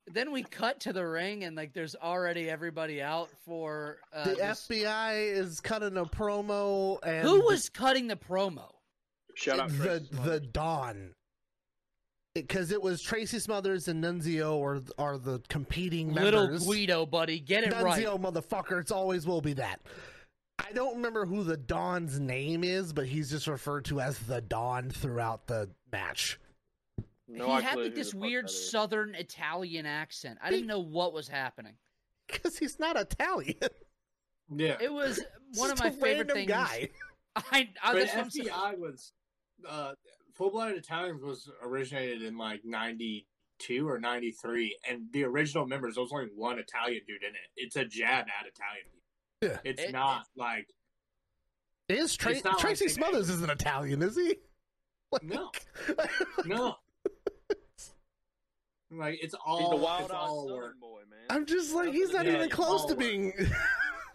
then we cut to the ring, and like, there's already everybody out for uh, the this- FBI is cutting a promo, and Who was cutting the promo? Shut up. the Tracy the Smothers. Don? Because it was Tracy Smothers and Nunzio are are the competing Little members. Guido, buddy, get it right. Nunzio, motherfucker, it's always will be that. I don't remember who the Don's name is, but he's just referred to as the Don throughout the match. No he had like this weird. Southern Italian accent. I didn't know what was happening. Because he's not Italian. Yeah, It was one of my a favorite random things. guy. [LAUGHS] I, I but that's I'm. FBI was uh, Full Blooded Italians was originated in like '92 or '93, and the original members there was only one Italian dude in it. It's a jab at Italian. people. Yeah. It's It- not like Is Tra- It's not like Tracy they- Smothers isn't Italian, is he? [LAUGHS] Like- No. [LAUGHS] no. Like it's all He's the wild it's all southern work. boy, man. I'm just like he's not Yeah, even close to being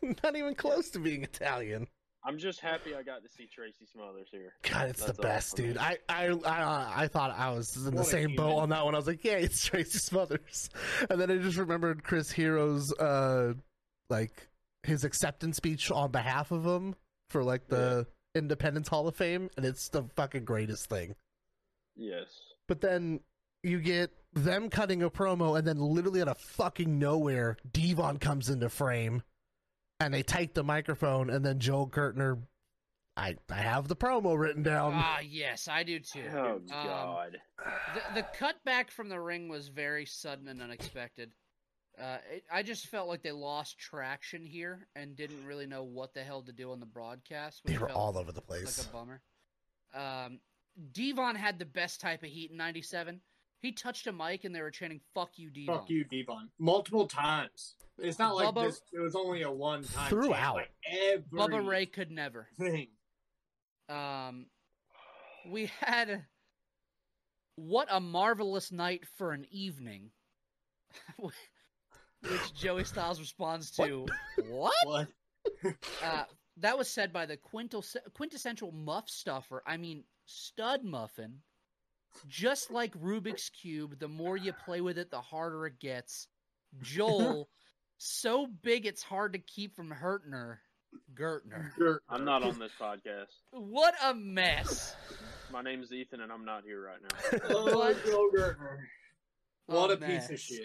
[LAUGHS] not even close to being Italian. I'm just happy I got to see Tracy Smothers here. God, it's That's the best, for me. dude. I, I I I thought I was in the What a same boat on that one. I was like, yeah, it's [LAUGHS] Tracy Smothers, and then I just remembered Chris Hero's uh like his acceptance speech on behalf of him for like the Independence Hall of Fame, and it's the fucking greatest thing. Yes. But then you get them cutting a promo, and then literally out of fucking nowhere, Devon comes into frame, and they take the microphone, and then Joel Gertner. I I have the promo written down. Ah, yes, I do too. Oh Um, God. the, the cut back from the ring was very sudden and unexpected. Uh, it, I just felt like they lost traction here and didn't really know what the hell to do on the broadcast. which they were all over the like place. a bummer. Um, Devon had the best type of heat in '97. He touched a mic and they were chanting "Fuck you, Devon." Fuck you, Devon. Multiple times. It's not like Bubba- this. It was only a one time. Throughout. Like every Bubba Ray could never. thing. Um, we had what a marvelous night for an evening, [LAUGHS] which Joey Styles responds to. What? What? [LAUGHS] Uh, that was said by the quintes- quintessential muff stuffer. I mean, stud muffin. Just like Rubik's cube, the more you play with it, the harder it gets. Joel, [LAUGHS] so big it's hard to keep from hurting her. Gertner. I'm not on this podcast. What a mess. My name's Ethan, and I'm not here right now. [LAUGHS] Oh, What? Gertner. What A a piece of shit.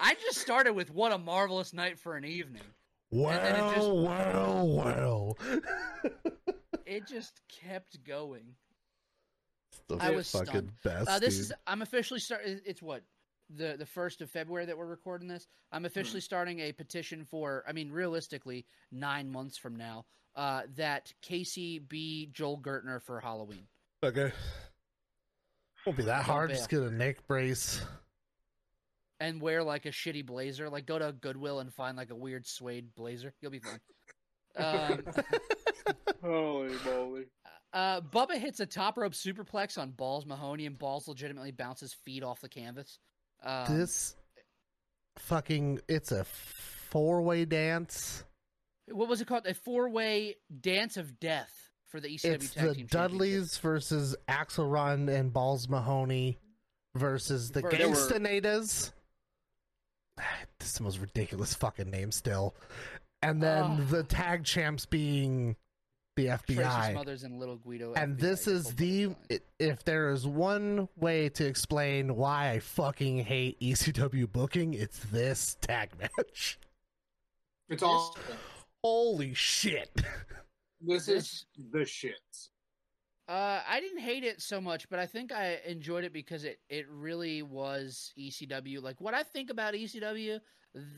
I just started with what a marvelous night for an evening. Well, just- well, well. [LAUGHS] It just kept going. The I was fucking stunned. best. Uh, this dude. is I'm officially starting. It's what the the first of February that we're recording this. I'm officially starting a petition for. I mean, realistically, nine months from now, uh, that Casey be Joel Gertner for Halloween. okay. Won't be that hard. bail. Just get a neck brace. and wear like a shitty blazer. Like go to Goodwill and find like a weird suede blazer. You'll be fine. [LAUGHS] Um, [LAUGHS] Holy moly! Uh, Bubba hits a top rope superplex on Balls Mahoney, and Balls legitimately bounces feet off the canvas. Um, this fucking it's a four way dance. what was it called? A four way dance of death for the ECW It's Tag the Team Championship. Dudleys versus Axl Rotten and Balls Mahoney versus the Ver- There were- [SIGHS] This is the most ridiculous fucking name still. And then Ugh. the tag champs being the Tracy FBI. Smothers and Little Guido. And FBI, this is the fine. i- if there is one way to explain why I fucking hate ECW booking, it's this tag match. It's all. Holy shit. This This- is the shits. Uh, I didn't hate it so much, but I think I enjoyed it because it it really was ECW. Like what I think about ECW,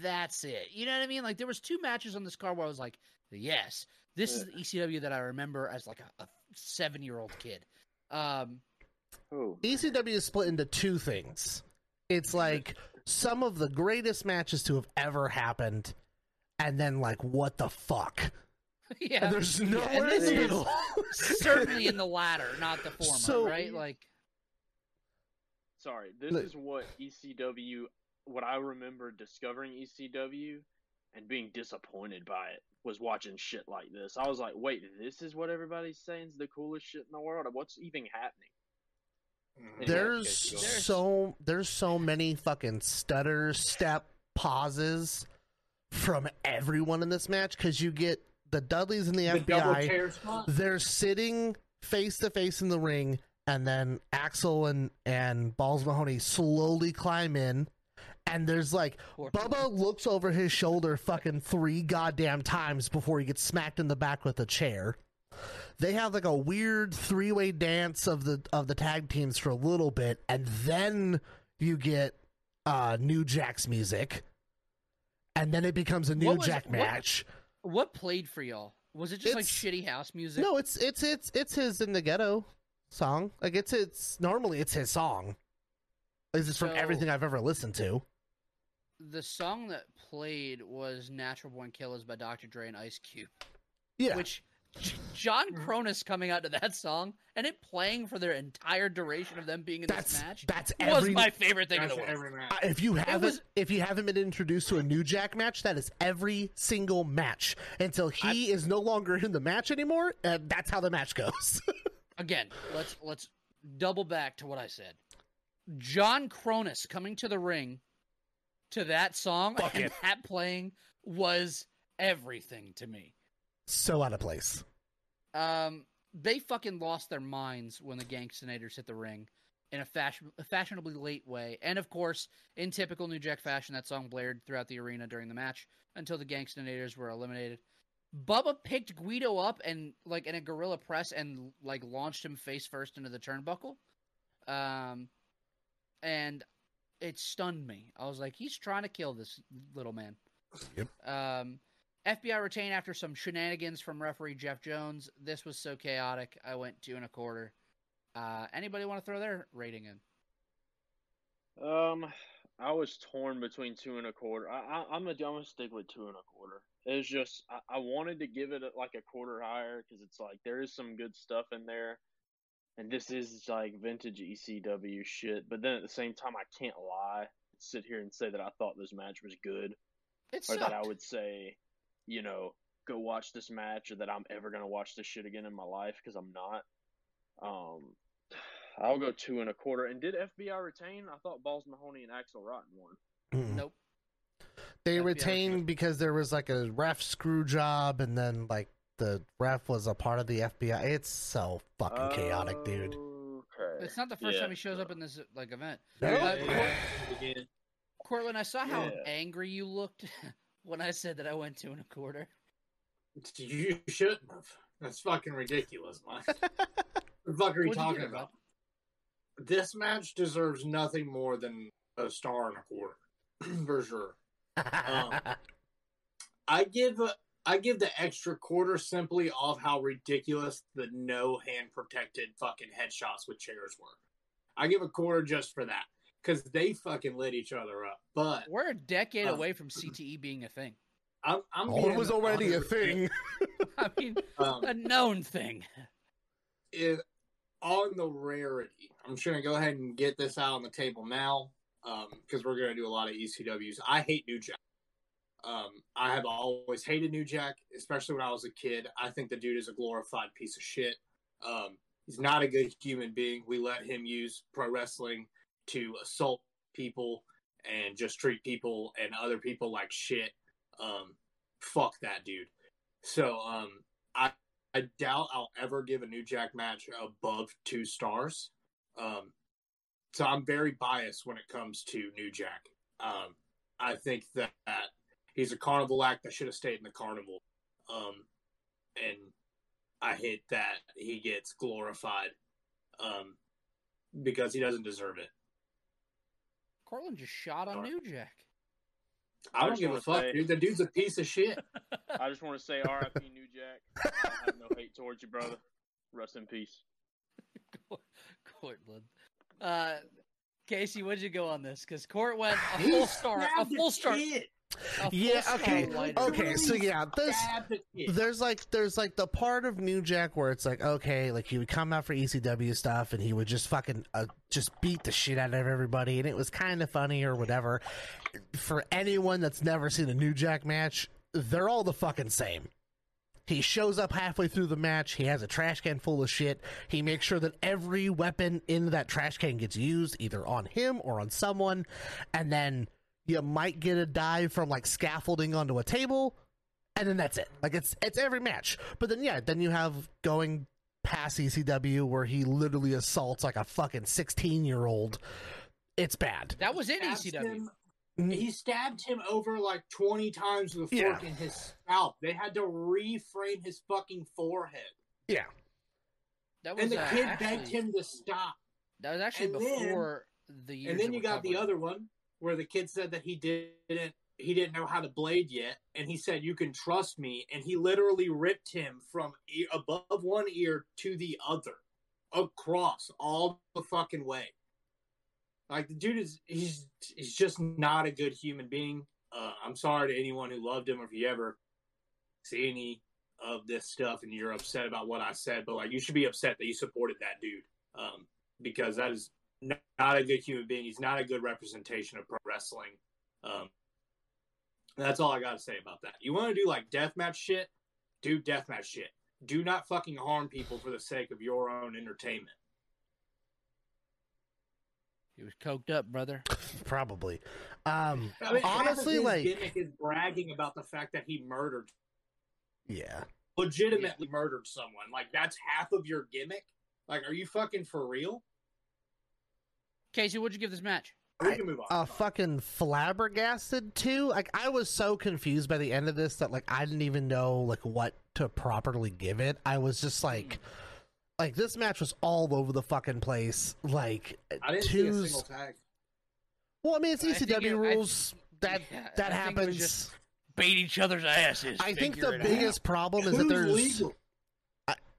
that's it. You know what I mean? Like there was two matches on this card where I was like, yes, this is the ECW that I remember as like a, a seven year old kid. Um, Oh, ECW is split into two things. It's like some of the greatest matches to have ever happened, and then like what the fuck? [LAUGHS] yeah, And there's and nowhere in the is middle. certainly in the [LAUGHS] latter, not the former, So- right? Like sorry. This Look- is what ECW. What I remember discovering ECW and being disappointed by it was watching shit like this. I was like, wait, this is what everybody's saying is the coolest shit in the world. What's even happening? Mhm. there's There's- so there's so many fucking stutter step pauses from everyone in this match because you get the Dudleys and the, The FBI. They're sitting face to face in the ring, and then Axl and and Balls Mahoney slowly climb in. And there's like Bubba looks over his shoulder fucking three goddamn times before he gets smacked in the back with a chair. They have like a weird three way dance of the of the tag teams for a little bit, and then you get uh New Jack's music, and then it becomes a New What was- Jack what- match. what played for y'all? Was it just like It's- shitty house music? No, it's it's it's it's his in the ghetto song. Like it's it's normally it's his song. This is from So- everything I've ever listened to. The song that played was "Natural Born Killers" by Dr. Dre and Ice Cube. Yeah, which John Kronus coming out to that song and it playing for their entire duration of them being in that's this match that's was my favorite thing in the world. Uh, if you haven't was- if you haven't been introduced to a New Jack match, that is every single match until he is no longer in the match anymore. And that's how the match goes. [LAUGHS] Again, let's let's double back to what I said. John Kronus coming to the ring to that song Fuck and it. that playing was everything to me. so out of place. Um, they fucking lost their minds when the Gangstanators hit the ring in a, fashion, a fashionably late way, and of course, in typical New Jack fashion, that song blared throughout the arena during the match until the Gangstanators were eliminated. Bubba picked Guido up and like in a gorilla press and like launched him face first into the turnbuckle, um, and it stunned me. I was like, he's trying to kill this little man. Yep. Um, FBI retained after some shenanigans from referee Jeff Jones. This was so chaotic. I went two and a quarter. Uh, anybody want to throw their rating in? Um, I was torn between two and a quarter. I, I, I'm a, I'm gonna stick with two and a quarter. It's just I, I wanted to give it a, like a quarter higher because it's like there is some good stuff in there, and this is like vintage ECW shit. But then at the same time, I can't lie, sit here and say that I thought this match was good, It or that I would say, you know, go watch this match, or that I'm ever gonna watch this shit again in my life because I'm not. Um, [SIGHS] I'll go two and a quarter. And did FBI retain? I thought Balls Mahoney and Axl Rotten won. Mm. Nope. They FBI retained because there was like a ref screw job, and then like the ref was a part of the FBI. It's so fucking chaotic, dude. Okay. It's not the first Yeah. time he shows up in this like event. No. Uh, Yeah, Cor- Cortland, I saw how Yeah. angry you looked [LAUGHS] when I said that I went two and a quarter. You shouldn't have. That's fucking ridiculous, man. what the fuck are you What'd you talking give it, about? This match deserves nothing more than a star and a quarter, [CLEARS THROAT] for sure. [LAUGHS] Um, I give a, I give the extra quarter simply off how ridiculous the no hand protected fucking headshots with chairs were. I give a quarter just for that. because they fucking lit each other up. But We're a decade Uh, away from CTE being a thing. I'm, I'm Oh, it was already a thing. [LAUGHS] I mean, Um, a known thing. if, on the rarity, I'm just gonna go ahead and get this out on the table now, because we're gonna do a lot of ECWs. I hate New Jack. Um, I have always hated New Jack, especially when I was a kid. I think the dude is a glorified piece of shit. Um, he's not a good human being. We let him use pro wrestling to assault people and just treat people and other people like shit. Um, fuck that dude. So um, I I doubt I'll ever give a New Jack match above two stars. Um, so I'm very biased when it comes to New Jack. Um, I think that, that he's a carnival act that should have stayed in the carnival. Um, and I hate that he gets glorified um, because he doesn't deserve it. Cortland just shot on New Jack. I I don't just give a wanna fuck, say- dude. The dude's a piece of shit. [LAUGHS] I just want to say R.I.P. New Jack. [LAUGHS] I have no hate towards you, brother. Rest in peace. [LAUGHS] Cortland. Uh, Casey, what'd you go on this? Because Court went a He full star, a full star, kid. A full Yeah, star okay, okay. So yeah, this Stabbed the kid. there's like there's like the part of New Jack where it's like okay, like he would come out for ECW stuff and he would just fucking uh, just beat the shit out of everybody, and it was kind of funny or whatever. For anyone that's never seen a New Jack match, they're all the fucking same. He shows up halfway through the match. He has a trash can full of shit. He makes sure that every weapon in that trash can gets used, either on him or on someone. And then you might get a dive from like scaffolding onto a table, and then that's it. Like it's it's every match. But then yeah, then you have going past ECW where he literally assaults like a fucking sixteen year old. It's bad. That was in ECW. him- He stabbed him over like 20 times with a Yeah. fork in his scalp. They had to reframe his fucking forehead. Yeah. That was And the uh, kid actually, begged him to stop. That was actually and then- before the And then you we're got the other one where the kid said that he didn't he didn't know how to blade yet and he said you can trust me and he literally ripped him from ear, above one ear to the other across all the fucking way. Like the dude is he's he's just not a good human being. Uh, I'm sorry to anyone who loved him or if you ever see any of this stuff and you're upset about what I said, but like you should be upset that you supported that dude. Um, because that is not a good human being. He's not a good representation of pro wrestling. Um, that's all I got to say about that. You want to do like deathmatch shit? Do deathmatch shit. Do not fucking harm people for the sake of your own entertainment. He was coked up, brother. Probably. Um I mean, honestly his like gimmick is bragging about the fact that he murdered, yeah. legitimately murdered someone. Like that's half of your gimmick. Like, are you fucking for real? Casey, what'd you give this match? We can move on. uh, fucking flabbergasted too. Like I was so confused by the end of this that like I didn't even know like what to properly give it. I was just like, like this match was all over the fucking place. Like I didn't see a twos. single tag. Well, I mean it's I think ECW it- I- rules. that Yeah, that I think it was happens. just Beat each other's asses. I think Figure the it out. biggest problem is that Who's there's legal?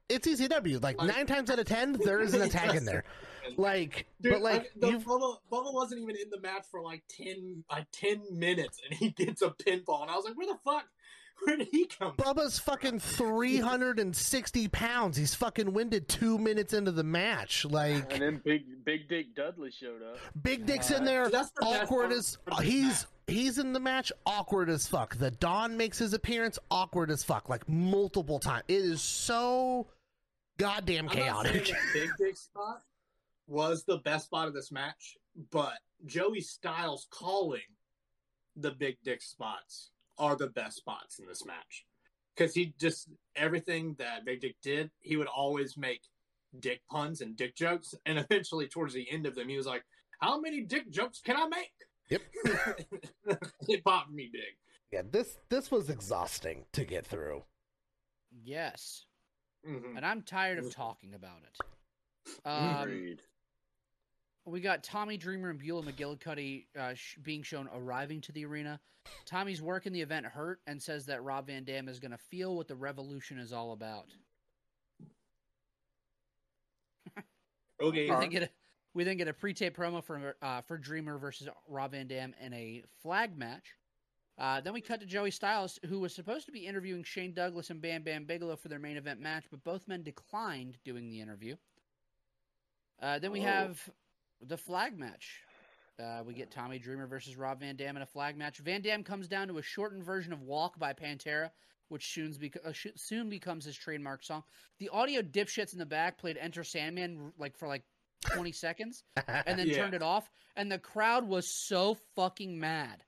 it's ECW. Like Like- nine times out of ten, [LAUGHS] there isn't a tag in there. [LAUGHS] Like, Dude, but like the you've Bubba, Bubba wasn't even in the match for like ten, like ten minutes, and he [LAUGHS] gets a pinfall, and I was like, "Where the fuck? [LAUGHS] Where did he come?" from? Bubba's fucking 360 pounds. He's fucking winded two minutes into the match. Like, And then Big Big Dick Dudley showed up. Big Dick's in uh, there, That's the awkward as of he's he's in the match, awkward as fuck. The Don makes his appearance, awkward as fuck, like multiple times. It is so goddamn I'm not chaotic. Big Dick spot was the best spot of this match, but Joey Styles calling the Big Dick spots are the best spots in this match because he just everything that Big Dick did, he would always make dick puns and dick jokes, [LAUGHS] and eventually towards the end of them, he was like, "How many dick jokes can I make?" Yep. [LAUGHS] it popped me big. Yeah, this this was exhausting to get through. Yes, Mhm. and I'm tired of talking about it. Um, Agreed. We got Tommy Dreamer and Beulah McGillicuddy uh, sh- being shown arriving to the arena. Tommy's work in the event hurt and says that Rob Van Dam is going to feel what the revolution is all about. [LAUGHS] Okay, You think it? We then get a pre-tape promo for uh, for Dreamer versus Rob Van Dam in a flag match. Uh, then we cut to Joey Styles, who was supposed to be interviewing Shane Douglas and Bam Bam Bigelow for their main event match, but both men declined doing the interview. Uh, then we Oh. have the flag match. Uh, we get Tommy Dreamer versus Rob Van Dam in a flag match. Van Dam comes down to a shortened version of "Walk" by Pantera, which soon, bec- uh, sh- soon becomes his trademark song. The audio dipshits in the back played "Enter Sandman" like for like twenty seconds, and then [LAUGHS] Yeah. turned it off, and the crowd was so fucking mad,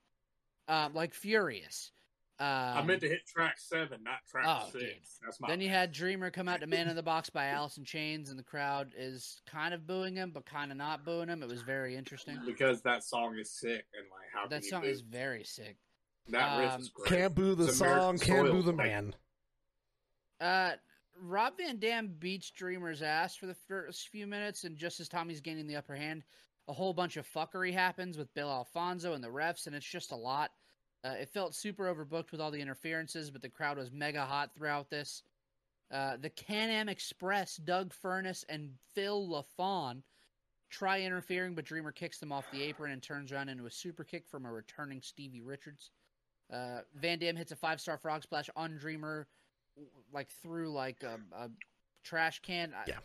uh, like furious. Um, I meant to hit track seven, not track Oh, six. dude. That's my Then you had Dreamer come out to Man in the Box by Alice in Chains, and the crowd is kind of booing him, but kind of not booing him. It was very interesting. because that song is sick and like how That can song you is very sick. that riff um, is great. Can't boo the It's song, American can't boo the man. Uh, Rob Van Dam beats Dreamer's ass for the first few minutes, and just as Tommy's gaining the upper hand, a whole bunch of fuckery happens with Bill Alfonso and the refs, and it's just a lot. Uh, it felt super overbooked with all the interferences, but the crowd was mega hot throughout this. Uh, the Can Am Express, Doug Furnas, and Phil LaFon try interfering, but Dreamer kicks them off the apron and turns around into a super kick from a returning Stevie Richards. Uh, Van Dam hits a five star frog splash on Dreamer, like through like a, a trash can. I- Yeah.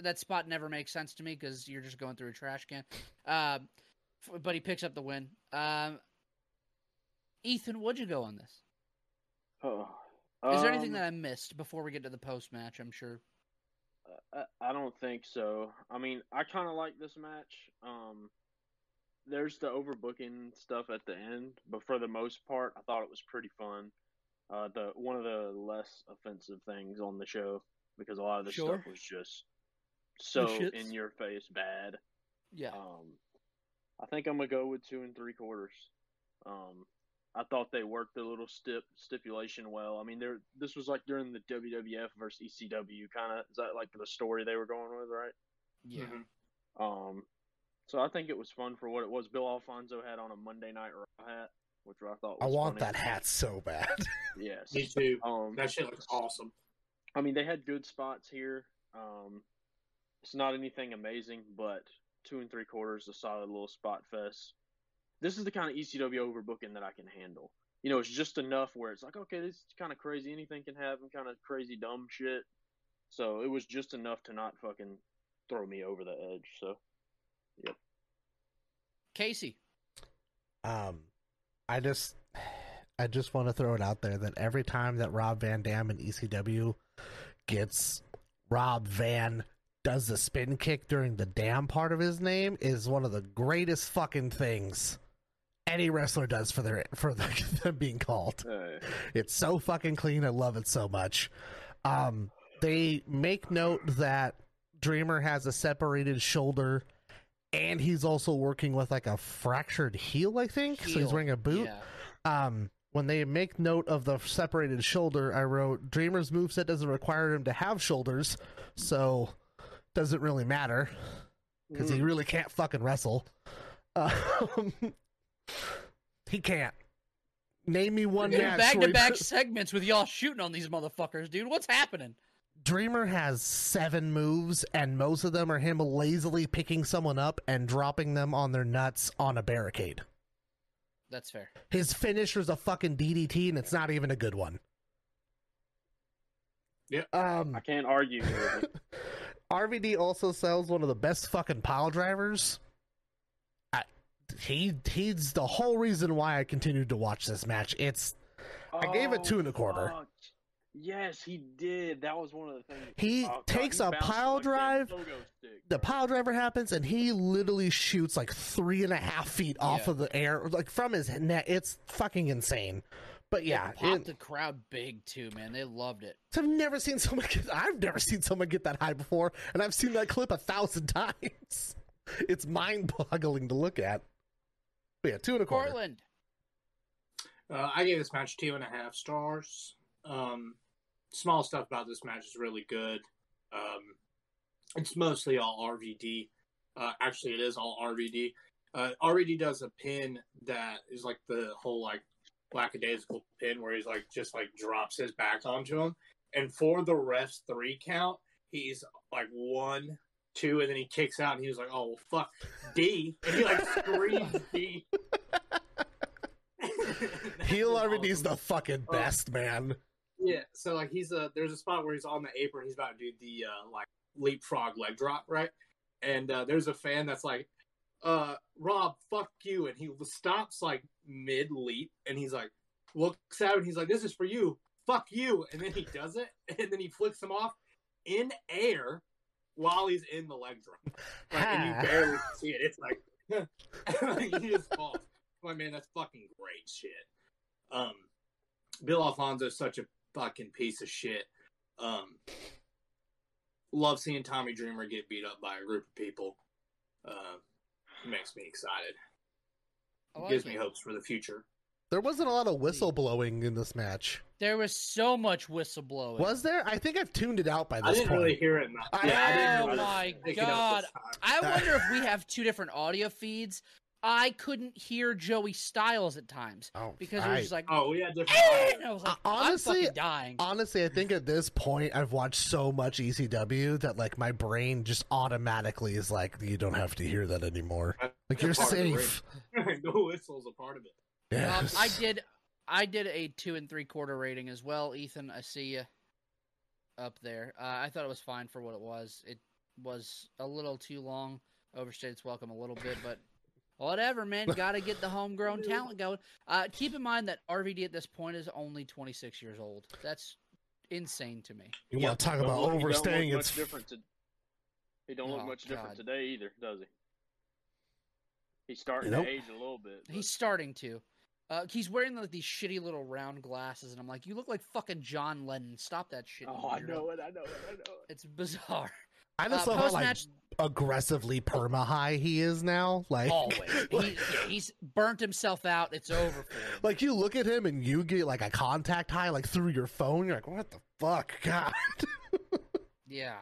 that spot never makes sense to me because you're just going through a trash can. Um, f- but he picks up the win. Um, Ethan, what'd you go on this? Oh. Is there anything Um, that I missed before we get to the post match? I'm sure. I, I don't think so. I mean, I kind of like this match. Um, there's the overbooking stuff at the end, but for the most part, I thought it was pretty fun. Uh, the one of the less offensive things on the show because a lot of the Sure. stuff was just so in your face bad. Yeah. Um, I think I'm gonna go with two and three quarters. Um, I thought they worked the little stip stipulation well. I mean, there this was like during the WWF versus ECW kind of. Is that like the story they were going with, right? yeah. Mhm. Um, so I think it was fun for what it was. Bill Alfonso had on a Monday Night Raw hat, which I thought I want funny. that hat so bad. [LAUGHS] Yes. Me too. Um, That shit looks awesome. I mean, they had good spots here. Um, it's not anything amazing, but two and three quarters, a solid little spot fest. This is the kind of ECW overbooking that I can handle. You know, it's just enough where it's like, okay, this is kind of crazy. Anything can happen, kind of crazy, dumb shit. So it was just enough to not fucking throw me over the edge. So yep. Casey. Um, I just, [SIGHS] I just want to throw it out there that every time that Rob Van Dam in ECW gets Rob Van does the spin kick during the damn part of his name is one of the greatest fucking things any wrestler does for their for the, [LAUGHS] them being called. uh, It's so fucking clean. I love it so much. Um, they make note that Dreamer has a separated shoulder, and he's also working with like a fractured heel. I think so. He's wearing a boot. Yeah. Um, when they make note of the separated shoulder, I wrote Dreamer's moveset doesn't require him to have shoulders, so doesn't really matter because he really can't fucking wrestle. [LAUGHS] Um, he can't. Name me one match. Back to back [LAUGHS] segments with y'all shooting on these motherfuckers, dude. What's happening? Dreamer has seven moves, and most of them are him lazily picking someone up and dropping them on their nuts on a barricade. That's fair. His finisher's a fucking DDT, and it's not even a good one. Yeah. Um, I can't argue. RVD [LAUGHS] also sells one of the best fucking pile drivers. I, he he's the whole reason why I continued to watch this match. It's I gave it oh, two and a quarter. fuck. Yes, he did. That was one of the things. He Oh, God, takes he a pile drive, stick, the pile driver happens and he literally shoots like three and a half feet off Yeah. of the air like from his net it's fucking insane but yeah it popped it- the crowd big too, man. They loved it. i've never seen someone get i've never seen someone get that high before and i've seen that clip a thousand [LAUGHS] times it's mind-boggling to look at but yeah two and a quarter Portland. Uh, I gave this match two and a half stars. Um, small stuff about this match is really good. Um, it's mostly all RVD. Uh, actually, it is all RVD. Uh, RVD does a pin that is like the whole like lackadaisical pin where he's like just like drops his back onto him, and for the ref's three count, he's like one, two, and then he kicks out, and he was like, "Oh well, fuck D," and he like screams D. [LAUGHS] Heel RVD's the fucking Oh. best, man. Yeah, so like he's a there's a spot where he's on the apron, he's about to do the uh like leapfrog leg drop, right? And uh there's a fan that's like, uh Rob, fuck you, and he stops like mid leap and he's like looks out and he's like, This is for you, fuck you, and then he does it, [LAUGHS] and then he flicks him off in air while he's in the leg drop. Like, and you barely see it. It's like [LAUGHS] he just falls. Like, man, that's fucking great shit. Um Bill Alfonso's such a fucking piece of shit. Um, love seeing Tommy Dreamer get beat up by a group of people. Uh, makes me excited. Like Gives it. me hopes for the future. There wasn't a lot of whistleblowing in this match. There was so much whistleblowing. Was there? I think I've tuned it out by this point. I didn't point. really hear it. Enough. I- yeah, I didn't Oh really my pick it up God. I [LAUGHS] wonder if we have two different audio feeds. I couldn't hear Joey Styles at times Oh, because it I- was just like, Oh, we had different. "Eh," I was like, Uh, honestly, I'm dying. honestly, I think at this point I've watched so much ECW that like my brain just automatically is like, you don't have to hear that anymore. Like you're Part the safe. the [LAUGHS] whistle's a part of it. Um, I did, I did a two and three quarter rating as well. Ethan, I see you up there. Uh, I thought it was fine for what it was. It was a little too long, overstayed its welcome a little bit, but whatever, man. [LAUGHS] Got to get the homegrown talent going. Uh, keep in mind that RVD at this point is only 26 years old. That's insane to me. You Yeah, want to talk about look- he don't look overstaying? much It's different. To, he don't look Oh, much different today either, does he? He's starting Nope. to age a little bit. but- He's starting to. Uh, he's wearing like these shitty little round glasses, and I'm like, you look like fucking John Lennon. Stop that shit. Oh, I know it. I know it. I know it. It's bizarre. I just Uh, love how like post-match- aggressively perma high he is now. Like Always. [LAUGHS] He, he's burnt himself out. It's over for him. Like you look at him and you get like a contact high like through your phone. You're like, what the fuck, [LAUGHS] God? Yeah.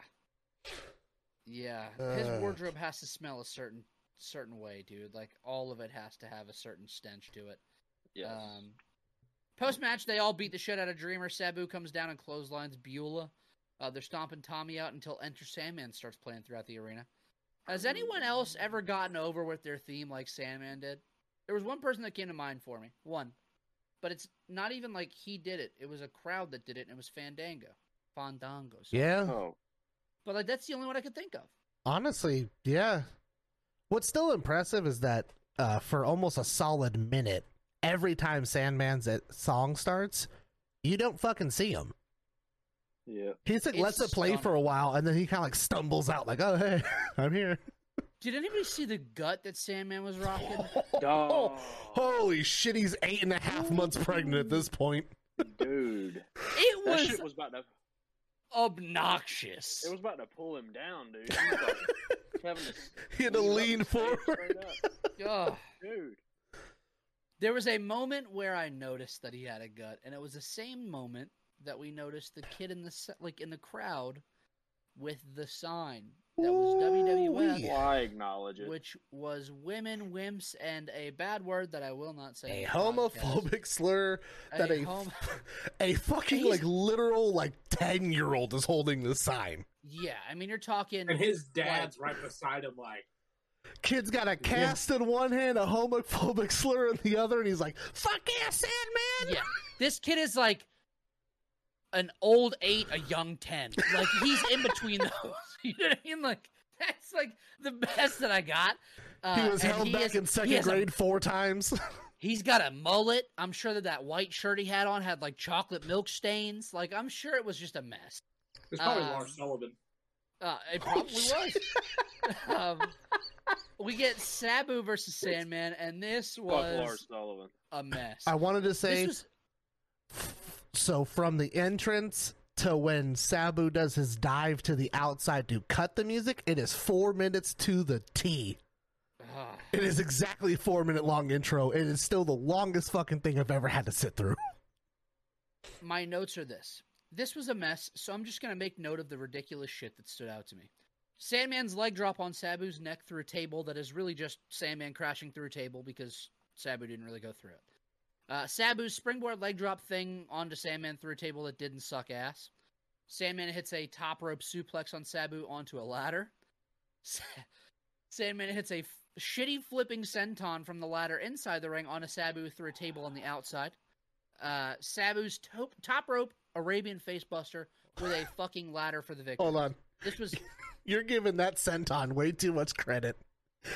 Yeah. His Uh. wardrobe has to smell a certain certain way, dude. Like all of it has to have a certain stench to it. Yes. Um, Post match, they all beat the shit out of Dreamer. Sabu comes down and clotheslines Beulah. Uh, they're stomping Tommy out until Enter Sandman starts playing throughout the arena. Has anyone else ever gotten over with their theme like Sandman did? There was one person that came to mind for me. One. But it's not even like he did it. It was a crowd that did it, and it was Fandango. Fandango. sorry. yeah, oh, But like that's the only one I could think of. honestly, yeah. What's still impressive is that uh, for almost a solid minute, every time Sandman's song starts, you don't fucking see him. yeah. He's like It's lets it play for a while, and then he kind of like stumbles out, like, "Oh hey, [LAUGHS] I'm here." Did anybody see the gut that Sandman was rocking? Oh, [LAUGHS] Holy shit, he's eight and a half months pregnant at this point. [LAUGHS] dude, It that was shit was about to. obnoxious. It was about to pull him down, dude. He was like having to He had to lean up lean and stand forward. straight up. Dude. There was a moment where I noticed that he had a gut, and it was the same moment that we noticed the kid in the like in the crowd with the sign that was WWF, Ooh-wee. Well, I acknowledge it. which was women, wimps, and a bad word that I will not say. A in the podcast. homophobic slur that a, hom- a fucking He's- like literal like 10 year old is holding the sign yeah, I mean you're talking. And his dad's right beside him, like, kid's got a cast in one hand a homophobic slur in the other and he's like fuck yeah sandman Yeah, this kid is like an old eight, a young ten. Like he's in between those. [LAUGHS] You know what I mean? Like that's like the best that I got. Uh, he was held he back is- in second has a- grade four times [LAUGHS] he's got a mullet. I'm sure that that white shirt he had on had like chocolate milk stains. Like I'm sure it was just a mess. it's probably Um, Lars Sullivan. Uh, it probably was. [LAUGHS] um, we get Sabu versus Sandman, and this was a mess. i wanted to say was so from the entrance to when sabu does his dive to the outside to cut the music it is four minutes to the t ah. it is exactly a four minute long intro it is still the longest fucking thing i've ever had to sit through my notes are this. This was a mess, so I'm just gonna make note of the ridiculous shit that stood out to me. Sandman's leg drop on Sabu's neck through a table that is really just Sandman crashing through a table because Sabu didn't really go through it. Uh, Sabu's springboard leg drop thing onto Sandman through a table that didn't suck ass. Sandman hits a top rope suplex on Sabu onto a ladder. [LAUGHS] Sandman hits a f- shitty flipping senton from the ladder inside the ring on a Sabu through a table on the outside. Uh, Sabu's top, top rope Arabian facebuster with a fucking ladder for the victory. Hold on. This was You're giving that senton way too much credit.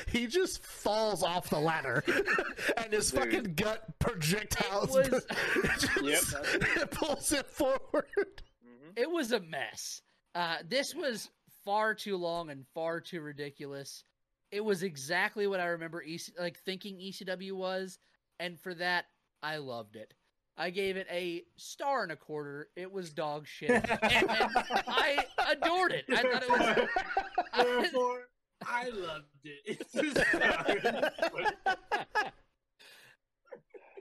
He just falls off the ladder, [LAUGHS] and his Dude. fucking gut projectiles. It was- [LAUGHS] just- Yep, it. [LAUGHS] it pulls it forward. hmm it was a mess. Uh, this was far too long and far too ridiculous. It was exactly what I remember EC, like thinking ECW was, and for that I loved it. I gave it a star and a quarter. It was dog shit, [LAUGHS] and I adored it. I thought it was. I, Therefore, I loved it. [LAUGHS]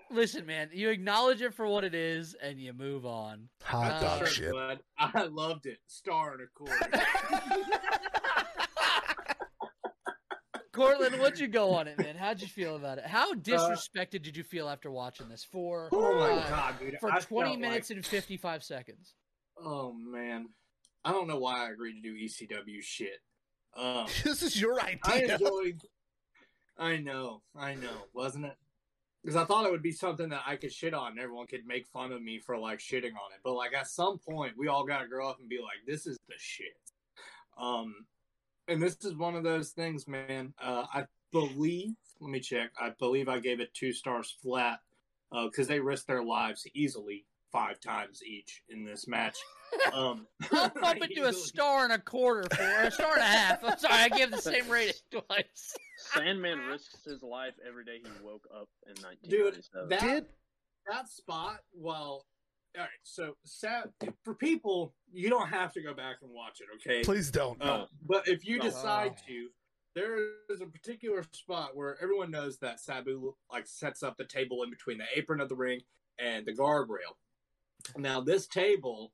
It's listen, man, you acknowledge it for what it is, and you move on. Hot Uh, dog Sure, shit. bud. I loved it. Star and a quarter. [LAUGHS] Cortland, what'd you go on it, man? How'd you feel about it? How disrespected did you feel after watching this for oh my uh, god, dude! for I 20 minutes like- and 55 seconds? oh man, I don't know why I agreed to do ECW shit. Um, [LAUGHS] This is your idea. I enjoyed. I know, I know, wasn't it? Because I thought it would be something that I could shit on, and everyone could make fun of me for like shitting on it. But like at some point, we all got to grow up and be like, "This is the shit." Um, and this is one of those things, man. Uh, I believe. Let me check. I believe I gave it two stars flat because they risked their lives easily five times each in this match. [LAUGHS] Um, I'll bump [LAUGHS] it to a star and a quarter for a star and a half. I'm sorry, I gave the same [LAUGHS] rating twice. Sandman risks his life every day he woke up in Dude, that that spot well all right so sa- for people you don't have to go back and watch it okay please don't. uh, but if you No. decide to there is a particular spot where everyone knows that sabu like sets up the table in between the apron of the ring and the guardrail now this table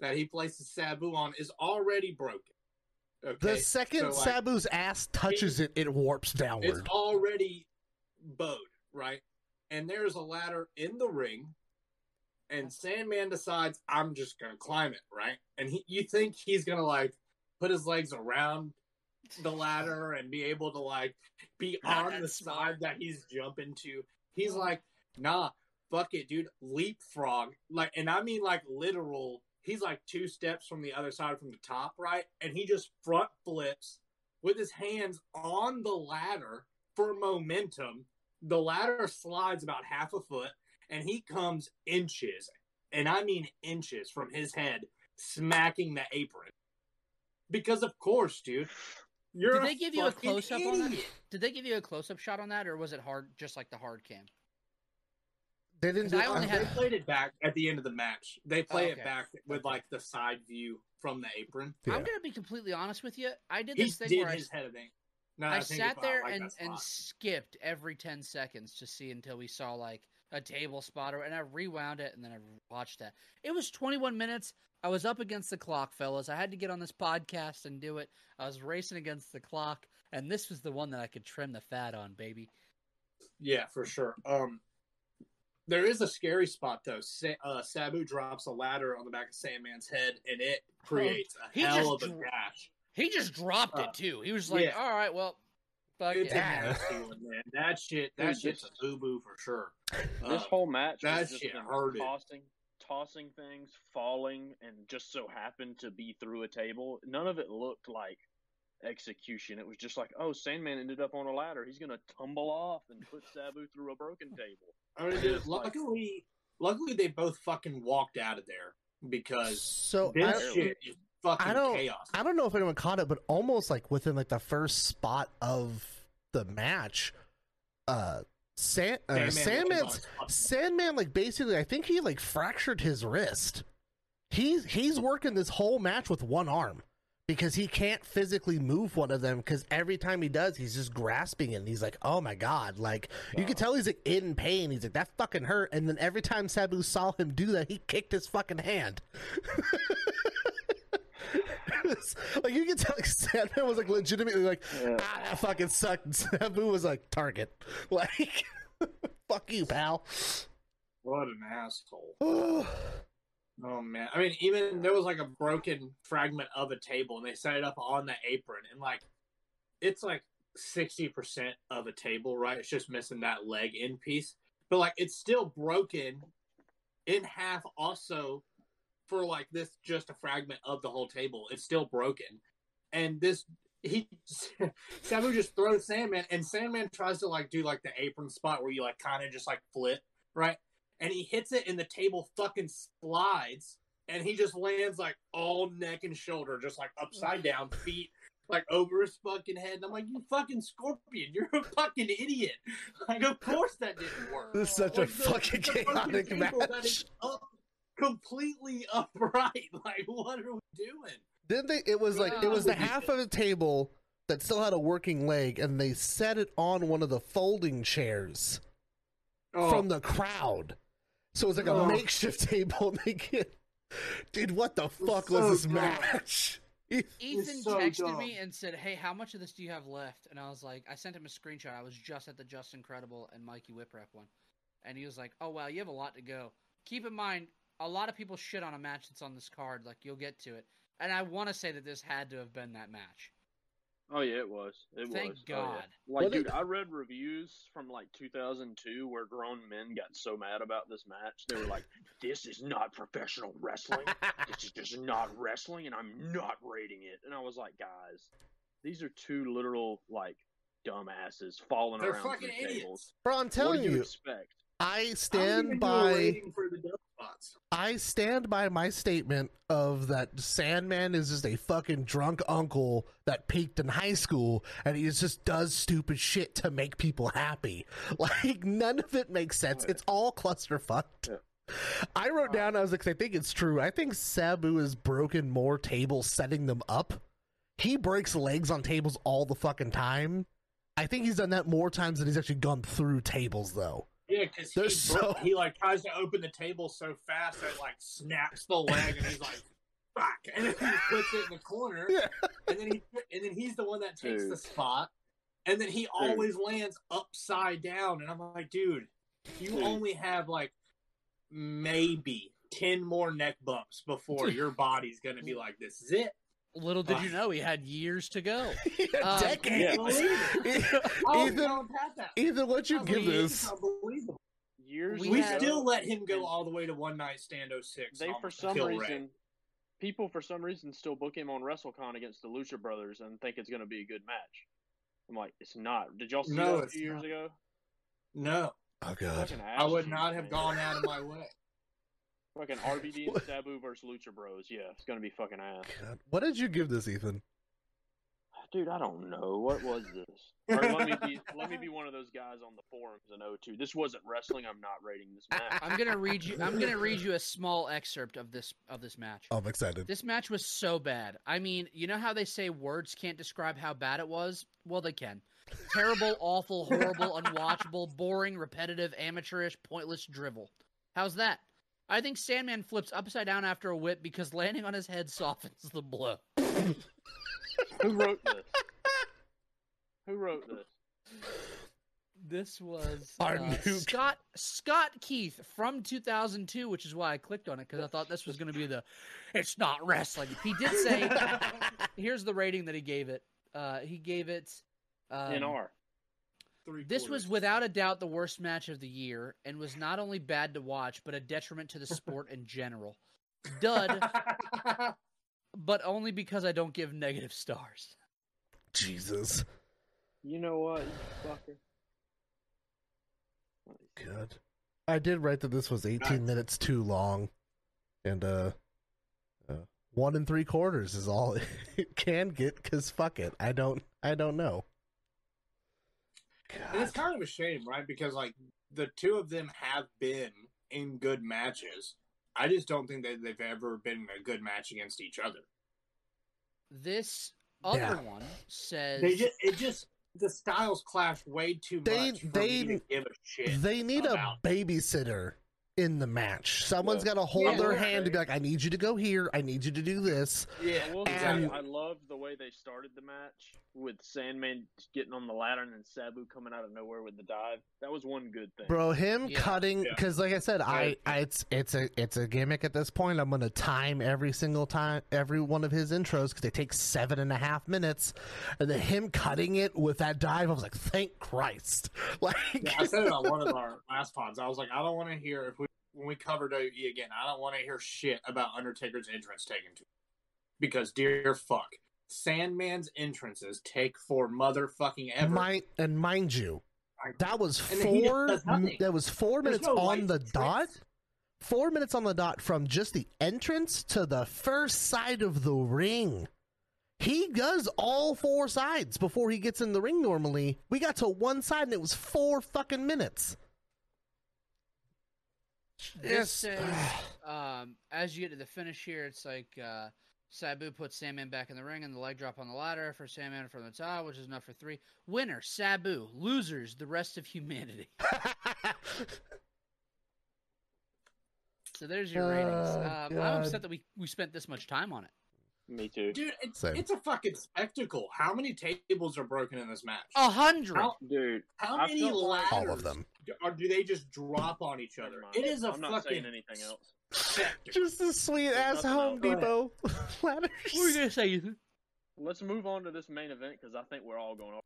that he places sabu on is already broken okay the second so, like, Sabu's ass touches it, it warps downward. it's downward. already bowed, right? And there's a ladder in the ring, and Sandman decides I'm just gonna climb it, right? And he, you think he's gonna like put his legs around the ladder and be able to like be [LAUGHS] on the smart. side that he's jumping to? He's like, nah, fuck it, dude, leapfrog, like, and I mean like literal. He's like two steps from the other side from the top, right? And he just front flips with his hands on the ladder for momentum. The ladder slides about half a foot, and he comes inches, and I mean inches from his head, smacking the apron. Because of course, dude, you're Did they give you a close up on that? Did they give you a close up shot on that, or was it hard, just like the hard cam? They didn't do. 'Cause I only uh, had- They played it back at the end of the match. They play Okay. it back with Okay. like the side view from the apron. Yeah. I'm gonna be completely honest with you. I did He this thing did where I, his head of thing. No, I think sat there like, and, that and skipped every 10 seconds to see until we saw like a table spotter and I rewound it and then I watched that. It was 21 minutes. I was up against the clock, fellas. I had to get on this podcast and do it. I was racing against the clock and this was the one that I could trim the fat on, baby. Yeah, for sure. Um, there is a scary spot though. Sa- uh, Sabu drops a ladder on the back of Sandman's head, and it creates a He hell of a dro- gash. He just dropped Uh, it too. He was like, yeah. "All right, well, fuck It's it." a nasty one, man. That shit. That Dude, shit's a this- boo boo for sure. This Uh, whole match that just shit them hurted. tossing, tossing things, falling, and just so happened to be through a table. None of it looked like execution. It was just like, oh, Sandman ended up on a ladder. He's gonna tumble off and put Sabu through a broken table. I mean, dude, was like- luckily, luckily they both fucking walked out of there because so this I, shit is fucking I don't- chaos. I don't know if anyone caught it, but almost like within like the first spot of the match, uh, San, uh Sandman Sandman's Sandman like basically I think he like fractured his wrist. He's he's working this whole match with one arm because he can't physically move one of them because every time he does he's just grasping it and he's like oh my god like you can tell he's like in pain. He's like that fucking hurt. And then every time Sabu saw him do that he kicked his fucking hand [LAUGHS] [LAUGHS] It's- like you can tell like Sandman was like legitimately like Yeah. ah that fucking sucked [LAUGHS] and Sabu was like target [LAUGHS] like fuck you pal What an asshole. [SIGHS] Oh man! I mean, even there was like a broken fragment of a table, and they set it up on the apron, and like it's like sixty percent of a table, right? It's just missing that leg end piece, but like it's still broken in half. Also, for like this, just a fragment of the whole table. It's still broken, and this he [LAUGHS] Sabu just throws Sandman, and Sandman tries to like do like the apron spot where you like kind of just like flip, right? And he hits it, and the table fucking slides, and he just lands like all neck and shoulder, just like upside down, feet like over his fucking head. And I'm like, you fucking scorpion, you're a fucking idiot. [LAUGHS] Like, of course that didn't work. This is such a Like, fucking the fucking chaotic that match. Is up, completely [LAUGHS] upright. Like, what are we doing? Didn't they? It was like it was the half of a table that still had a working leg, and they set it on one of the folding chairs oh. from the crowd. So it was like a Oh. makeshift [LAUGHS] table. And they get, dude, what the fuck was so this dumb. match? [LAUGHS] Ethan so texted dumb. me and said, "Hey, how much of this do you have left?" And I was like, I sent him a screenshot. I was just at the Justin Credible and Mikey Whipwreck one, and he was like, "Oh wow, you have a lot to go." Keep in mind, a lot of people shit on a match that's on this card. Like you'll get to it, and I want to say that this had to have been that match. Oh yeah, it was. It Thank was. Oh, yeah. God. Like, What dude, did- I read reviews from like 2002 where grown men got so mad about this match. They were like, [LAUGHS] "This is not professional wrestling. this is just not wrestling, and I'm not rating it." And I was like, "Guys, these are two literal like dumbasses falling They're around fucking through idiots. tables." Bro, I'm What telling do you you, expect? I I don't even stand by. Rating for the dumb spots. I stand by my statement of that Sandman is just a fucking drunk uncle that peaked in high school and he just does stupid shit to make people happy. [LAUGHS] Like none of it makes sense. It's all clusterfucked. Yeah. I wrote down I was like I think it's true. I think Sabu has broken more tables setting them up. He breaks legs on tables all the fucking time. I think he's done that more times than he's actually gone through tables though. Yeah, because he, so- he like tries to open the table so fast that it, like snaps the leg, and he's like, "Fuck!" And then he puts it in the corner, [LAUGHS] Yeah. and then he and then he's the one that takes the spot, and then he always lands upside down, and I'm like, dude, you Dude. only have like maybe ten more neck bumps before [LAUGHS] your body's gonna be like, "This is it." Little did you know he had years to go. [LAUGHS] Um, Decades. Oh, Ethan, no. Ethan, what you give this? unbelievable. Years We We still let him go all the way to one night stand 06. they for some Kill Ray. reason people for some reason still book him on WrestleCon against the Lucha Brothers and think it's going to be a good match. I'm like, it's not. Did y'all see No, that a few years not. ago? No, Oh god. I would not have man. gone out of my way. Fucking RVD and Sabu versus Lucha Bros. Yeah, it's going to be fucking ass. God. What did you give this, Ethan? Dude, I don't know. What was this? Or let me be let me be one of those guys on the forums in 02. This wasn't wrestling. I'm not rating this match. I'm gonna read you. I'm gonna read you a [LAUGHS] small excerpt of this of this match. I'm excited. This match was so bad. I mean, you know how they say words can't describe how bad it was? Well, they can. Terrible, [LAUGHS] awful, horrible, unwatchable, boring, repetitive, amateurish, pointless drivel. How's that? I think Sandman flips upside down after a whip because landing on his head softens the blow. Who wrote this? Who wrote this? This was Our uh, new- Scott Scott Keith from 2002, which is why I clicked on it because I thought this was going to be the it's not wrestling. He did say [LAUGHS] here's the rating that he gave it. Uh, he gave it um, NR. Three This was without a doubt the worst match of the year and was not only bad to watch but a detriment to the [LAUGHS] sport in general. Dud, [LAUGHS] but only because I don't give negative stars. Jesus. You know what, you fucker? Good. I did write that this was 18 minutes too long. And, uh, uh one and three quarters is all [LAUGHS] it can get because fuck it. I don't, I don't know. And it's kind of a shame, right? Because like the two of them have been in good matches. I just don't think that they've ever been in a good match against each other. This other Yeah. one says They just it just the styles clash way too They- much for they- me to give a shit. They need about. a babysitter in the match. Someone's got to hold Yeah, their okay. hand to be like, "I need you to go here. I need you to do this." Yeah, I And- say, I love the way they started the match with Sandman getting on the ladder and then Sabu coming out of nowhere with the dive. That was one good thing. Bro, him Yeah. cutting Yeah. because, like I said, I, I it's it's a it's a gimmick at this point. I'm gonna time every single time every one of his intros because they take seven and a half minutes, and then him cutting it with that dive, I was like, thank Christ! [LAUGHS] Like, Yeah, I said it on one of our last pods. I was like, I don't want to hear if we when we cover WWE again. I don't want to hear shit about Undertaker's entrance taken to because dear fuck, Sandman's entrances take for motherfucking ever. mind and mind you, that was And four. That was four There's minutes no on light the tricks. dot. Four minutes on the dot from just the entrance to the first side of the ring. He does all four sides before he gets in the ring normally. We got to one side and it was four fucking minutes. This Yes. says, [SIGHS] um, as you get to the finish here, it's like uh, Sabu puts Sandman back in the ring and the leg drop on the ladder for Sandman from the top, which is enough for three. Winner, Sabu. Losers, the rest of humanity. [LAUGHS] So there's your ratings. Oh, Um, I'm upset that we, we spent this much time on it. Me too. Dude, it's, Same. it's a fucking spectacle. How many tables are broken in this match? A hundred. How, Dude, how I many felt like- ladders All of them. do, or do they just drop on each Never other? mind. It is a I'm not fucking saying anything else. spectacle. Just a sweet ass nothing Home else. Depot [LAUGHS] ladders. What were you gonna say, Ethan? Let's move on to this main event because I think we're all going. Over.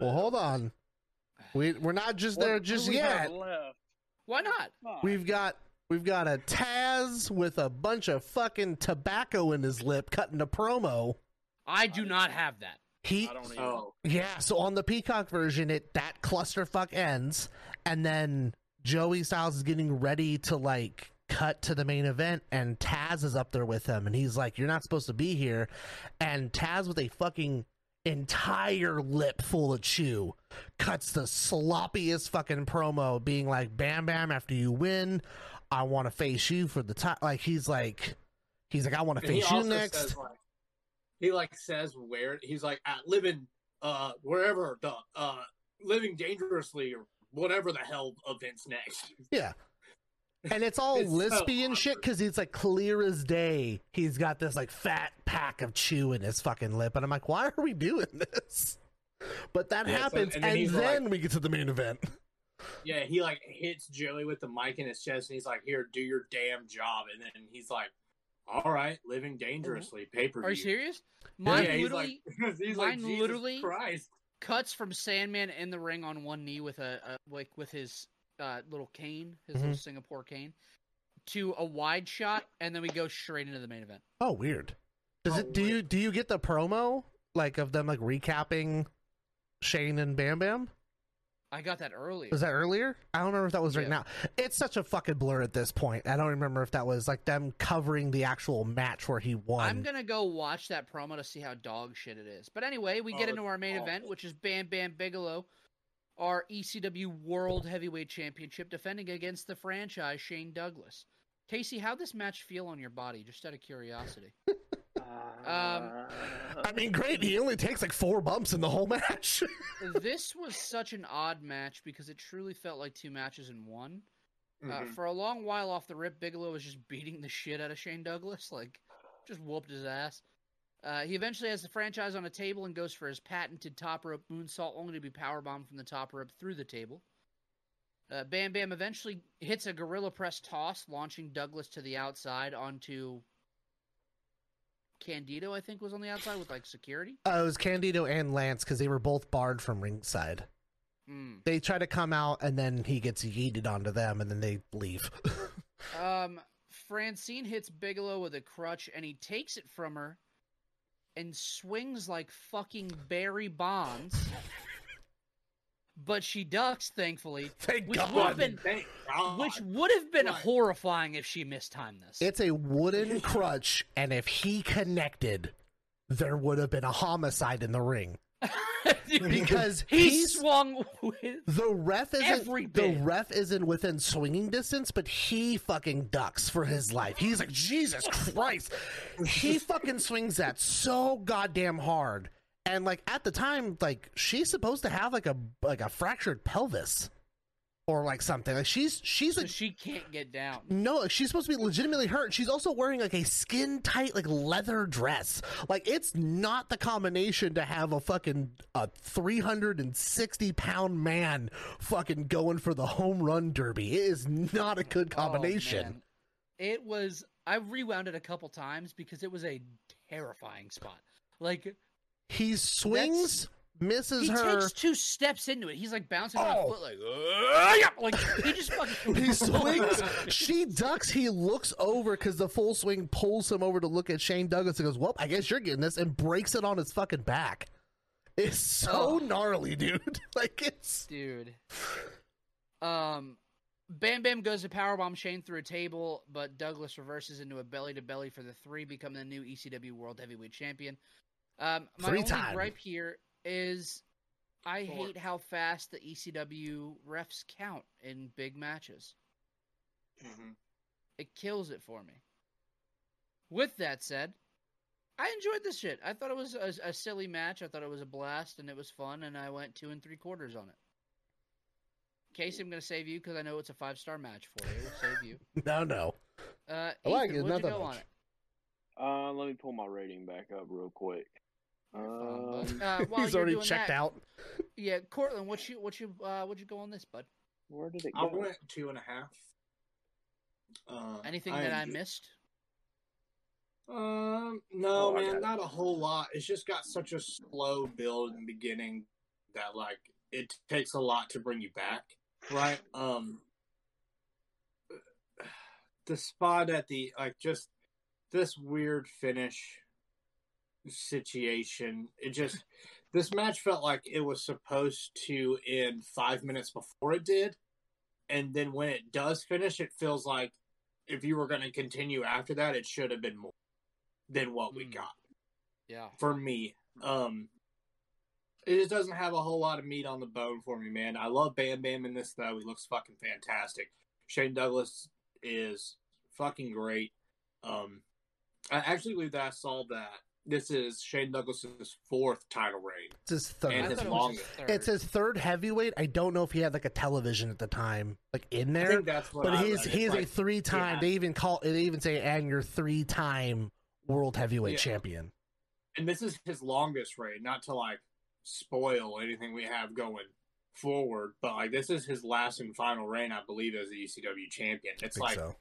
Well, hold on. We we're not just What- there what do just we have yet. Left? Why not? Fuck. We've got we've got a Taz with a bunch of fucking tobacco in his lip cutting a promo. I do not have that. He I don't even. Oh, yeah, so on the Peacock version, it that clusterfuck ends, and then Joey Styles is getting ready to like cut to the main event, and Taz is up there with him, and he's like, "You're not supposed to be here," and Taz with a fucking entire lip full of chew cuts the sloppiest fucking promo, being like, "Bam Bam, after you win, I want to face you for the time." Like he's like, he's like, "I want to face you next." says like, he like says where he's like at living uh wherever the uh living dangerously or whatever the hell events next. [LAUGHS] Yeah. And it's all It's so lispy and shit because he's like clear as day. He's got this like fat pack of chew in his fucking lip. And I'm like, why are we doing this? But that Yeah, happens. and and then then, he's we get to the main event. Yeah, he like hits Joey with the mic in his chest and he's like, Here, do your damn job and then he's like, All right, living dangerously, pay per view. Are you serious? Mine yeah, he's literally [LAUGHS] like, he's mine Jesus literally- Christ. cuts from Sandman in the ring on one knee with a, a like with his uh, little cane, his Mhm. little Singapore cane, to a wide shot, and then we go straight into the main event. Oh, weird. Does Oh, it do you do you get the promo like of them like recapping Shane and Bam Bam? I got that earlier. Was that earlier? I don't remember if that was right Yeah. now. It's such a fucking blur at this point. I don't remember if that was like them covering the actual match where he won. I'm gonna go watch that promo to see how dog shit it is. But anyway, we Oh, get into our main event, which is Bam Bam Bigelow, our ECW World Heavyweight Championship, defending against the franchise Shane Douglas. Casey, how'd this match feel on your body? Just out of curiosity. [LAUGHS] Um, [LAUGHS] I mean, great. He only takes like four bumps in the whole [LAUGHS] match. this was such an odd match because it truly felt like two matches in one. Uh, Mhm. for a long while off the rip, Bigelow was just beating the shit out of Shane Douglas, like just whooped his ass. Uh, he eventually has the franchise on a table and goes for his patented top rope moonsault, only to be powerbombed from the top rope through the table. Uh, Bam Bam eventually hits a gorilla press toss, launching Douglas to the outside onto Candido. I think was on the outside with like security. Uh, it was Candido and Lance because they were both barred from ringside. Mm. They try to come out and then he gets yeeted onto them and then they leave. [LAUGHS] Um, Francine hits Bigelow with a crutch, and he takes it from her and swings like fucking Barry Bonds. But she ducks, thankfully, [LAUGHS] Thank which God. would have been Thank God. which would have been Right. horrifying if she mistimed this. it's a wooden crutch, and if he connected, there would have been a homicide in the ring [LAUGHS] because he he's swung with the ref isn't the ref isn't within swinging distance, but he fucking ducks for his life. He's like Jesus Christ. he fucking swings that so goddamn hard, and like at the time, like she's supposed to have like a like a fractured pelvis. or like something. Like she's she's So like she can't get down. no, like she's supposed to be legitimately hurt. She's also wearing like a skin tight like leather dress. Like it's not the combination to have a fucking a three hundred and sixty pound man fucking going for the home run derby. It is not a good Oh, combination. man. it was. I rewound it a couple times because it was a terrifying spot. Like he swings, misses he her. takes two steps into it. He's like bouncing on a Oh. foot, like, "Uh, yeah," like he just fucking [LAUGHS] He [LAUGHS] swings, [LAUGHS] she ducks, he looks over because the full swing pulls him over to look at Shane Douglas and goes, Well, I guess you're getting this, and breaks it on his fucking back. It's so Oh. gnarly, dude. like, it's. dude. Um, Bam Bam goes to powerbomb Shane through a table, but Douglas reverses into a belly to belly for the three, becoming the new ECW World Heavyweight Champion. Um, my Three only time. gripe here is I Four. hate how fast the ECW refs count in big matches. Mhm. It kills it for me. With that said, I enjoyed this shit. I thought it was a, a silly match. I thought it was a blast, and it was fun, and I went two and three quarters on it. Casey, I'm going to save you because I know it's a five star match for you. We'll save you. [LAUGHS] No, no. Uh, I like Ethan, it, what'd not you that go much. on it? Uh, let me pull my rating back up real quick. Fine, Um. Uh, [LAUGHS] He's already checked that- out. Yeah, Cortland, what you what you uh what you go on this, bud? where did it go? I went two and a half. Uh, Anything that I missed? Um, no, Oh, man, not a whole lot. It's just got such a slow build in the beginning that like it takes a lot to bring you back, right? [SIGHS] Um, the spot at the like just this weird finish situation. It just this match felt like it was supposed to end five minutes before it did, and then when it does finish, it feels like if you were going to continue after that, it should have been more than what we Mm. got Yeah. for me. Um, it just doesn't have a whole lot of meat on the bone for me, man. I love Bam Bam in this though. He looks fucking fantastic. Shane Douglas is fucking great. Um, I actually believe that I saw that this is Shane Douglas's fourth title reign. It's his third. And his thought it longest. his third. It's his third heavyweight. I don't know if he had like a television at the time, like in I there. think that's what. But I he's read. It's he's a three time. yeah. They even call it they even say and you're three time world heavyweight Yeah. champion. and this is his longest reign. Not to like spoil anything we have going forward, but like this is his last and final reign, I believe, as the ECW champion. I It's think like so.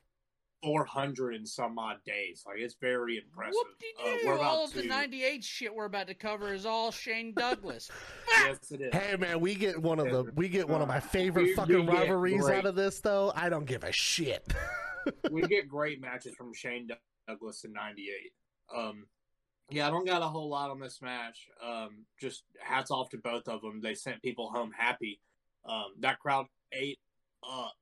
400 and some odd days. Like it's very impressive. Uh, Whoop-de-doo. we're about all of to. the '98 shit we're about to cover is all Shane Douglas. [LAUGHS] Yes, it is. Hey man, we get one of the we get one of my [LAUGHS] favorite We- we fucking get rivalries great. out of this though. I don't give a shit. [LAUGHS] we get great matches from Shane Douglas in '98. Um, yeah, I don't got a whole lot on this match. Um, just hats off to both of them. They sent people home happy. Um, that crowd ate up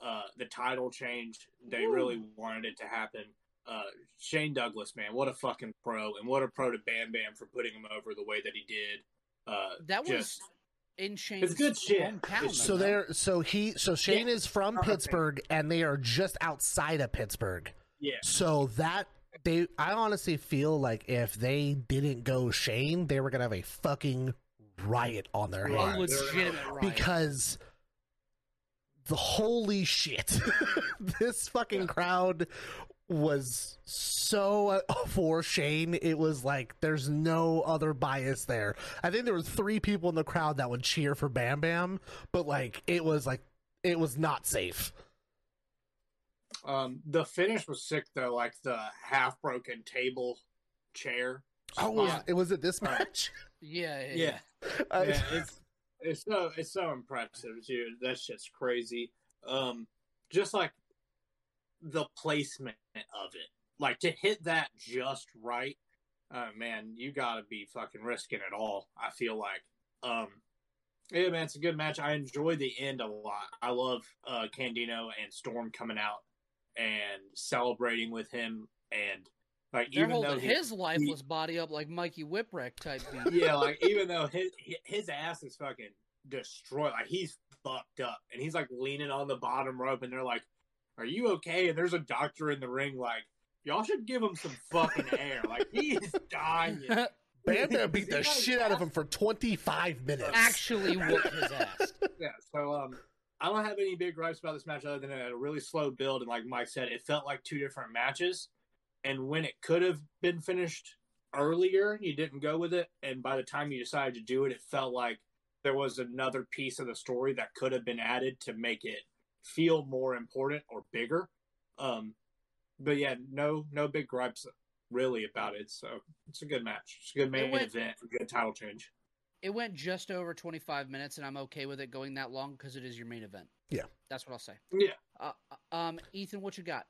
uh, the title change. They Woo. really wanted it to happen. Uh, Shane Douglas, man, what a fucking pro, and what a pro to Bam Bam for putting him over the way that he did. Uh, That was just, in Shane's good shit. hometown. It's- so though, they're so he so Shane Yeah. is from Okay. Pittsburgh and they are just outside of Pittsburgh. yeah. So that they I honestly feel like if they didn't go Shane, they were gonna have a fucking riot on their a hands. legitimate riot. because the holy shit. [LAUGHS] This fucking Yeah. crowd was so uh, for Shane it was like there's no other bias there. I think there were three people in the crowd that would cheer for bam bam but like it was like it was not safe. Um, the finish was sick though, like the half broken table chair. oh was, it was it this Right. match? [LAUGHS] Yeah, yeah, yeah, I- yeah, it's so it's so impressive, dude. That's just crazy. Um, just like the placement of it, like to hit that just right. Uh, man, you gotta be fucking risking it all. I feel like. Um, yeah, man, it's a good match. I enjoy the end a lot. I love uh, Candido and Storm coming out and celebrating with him, and like They're even though holding he- his lifeless body up like Mikey Whipwreck type [LAUGHS] beat. yeah, like even though [LAUGHS] his his ass is fucking destroyed, like he's fucked up, and he's like leaning on the bottom rope, and they're like, "Are you okay?" And there's a doctor in the ring, like, "Y'all should give him some fucking air." Like he is [LAUGHS] dying. bam bam beat the He's shit out of him for 25 minutes Actually whooped his ass. Yeah. So um, I don't have any big gripes about this match other than it had a really slow build, and like Mike said, it felt like two different matches. And when it could have been finished earlier, you didn't go with it, and by the time you decided to do it, it felt like there was another piece of the story that could have been added to make it feel more important or bigger. Um, but yeah, no, no big gripes really about it. So it's a good match. It's a good main It went- event, a good title change. It went just over 25 minutes, and I'm okay with it going that long because it is your main event. Yeah. That's what I'll say. Yeah. Uh, uh, um, Ethan, what you got?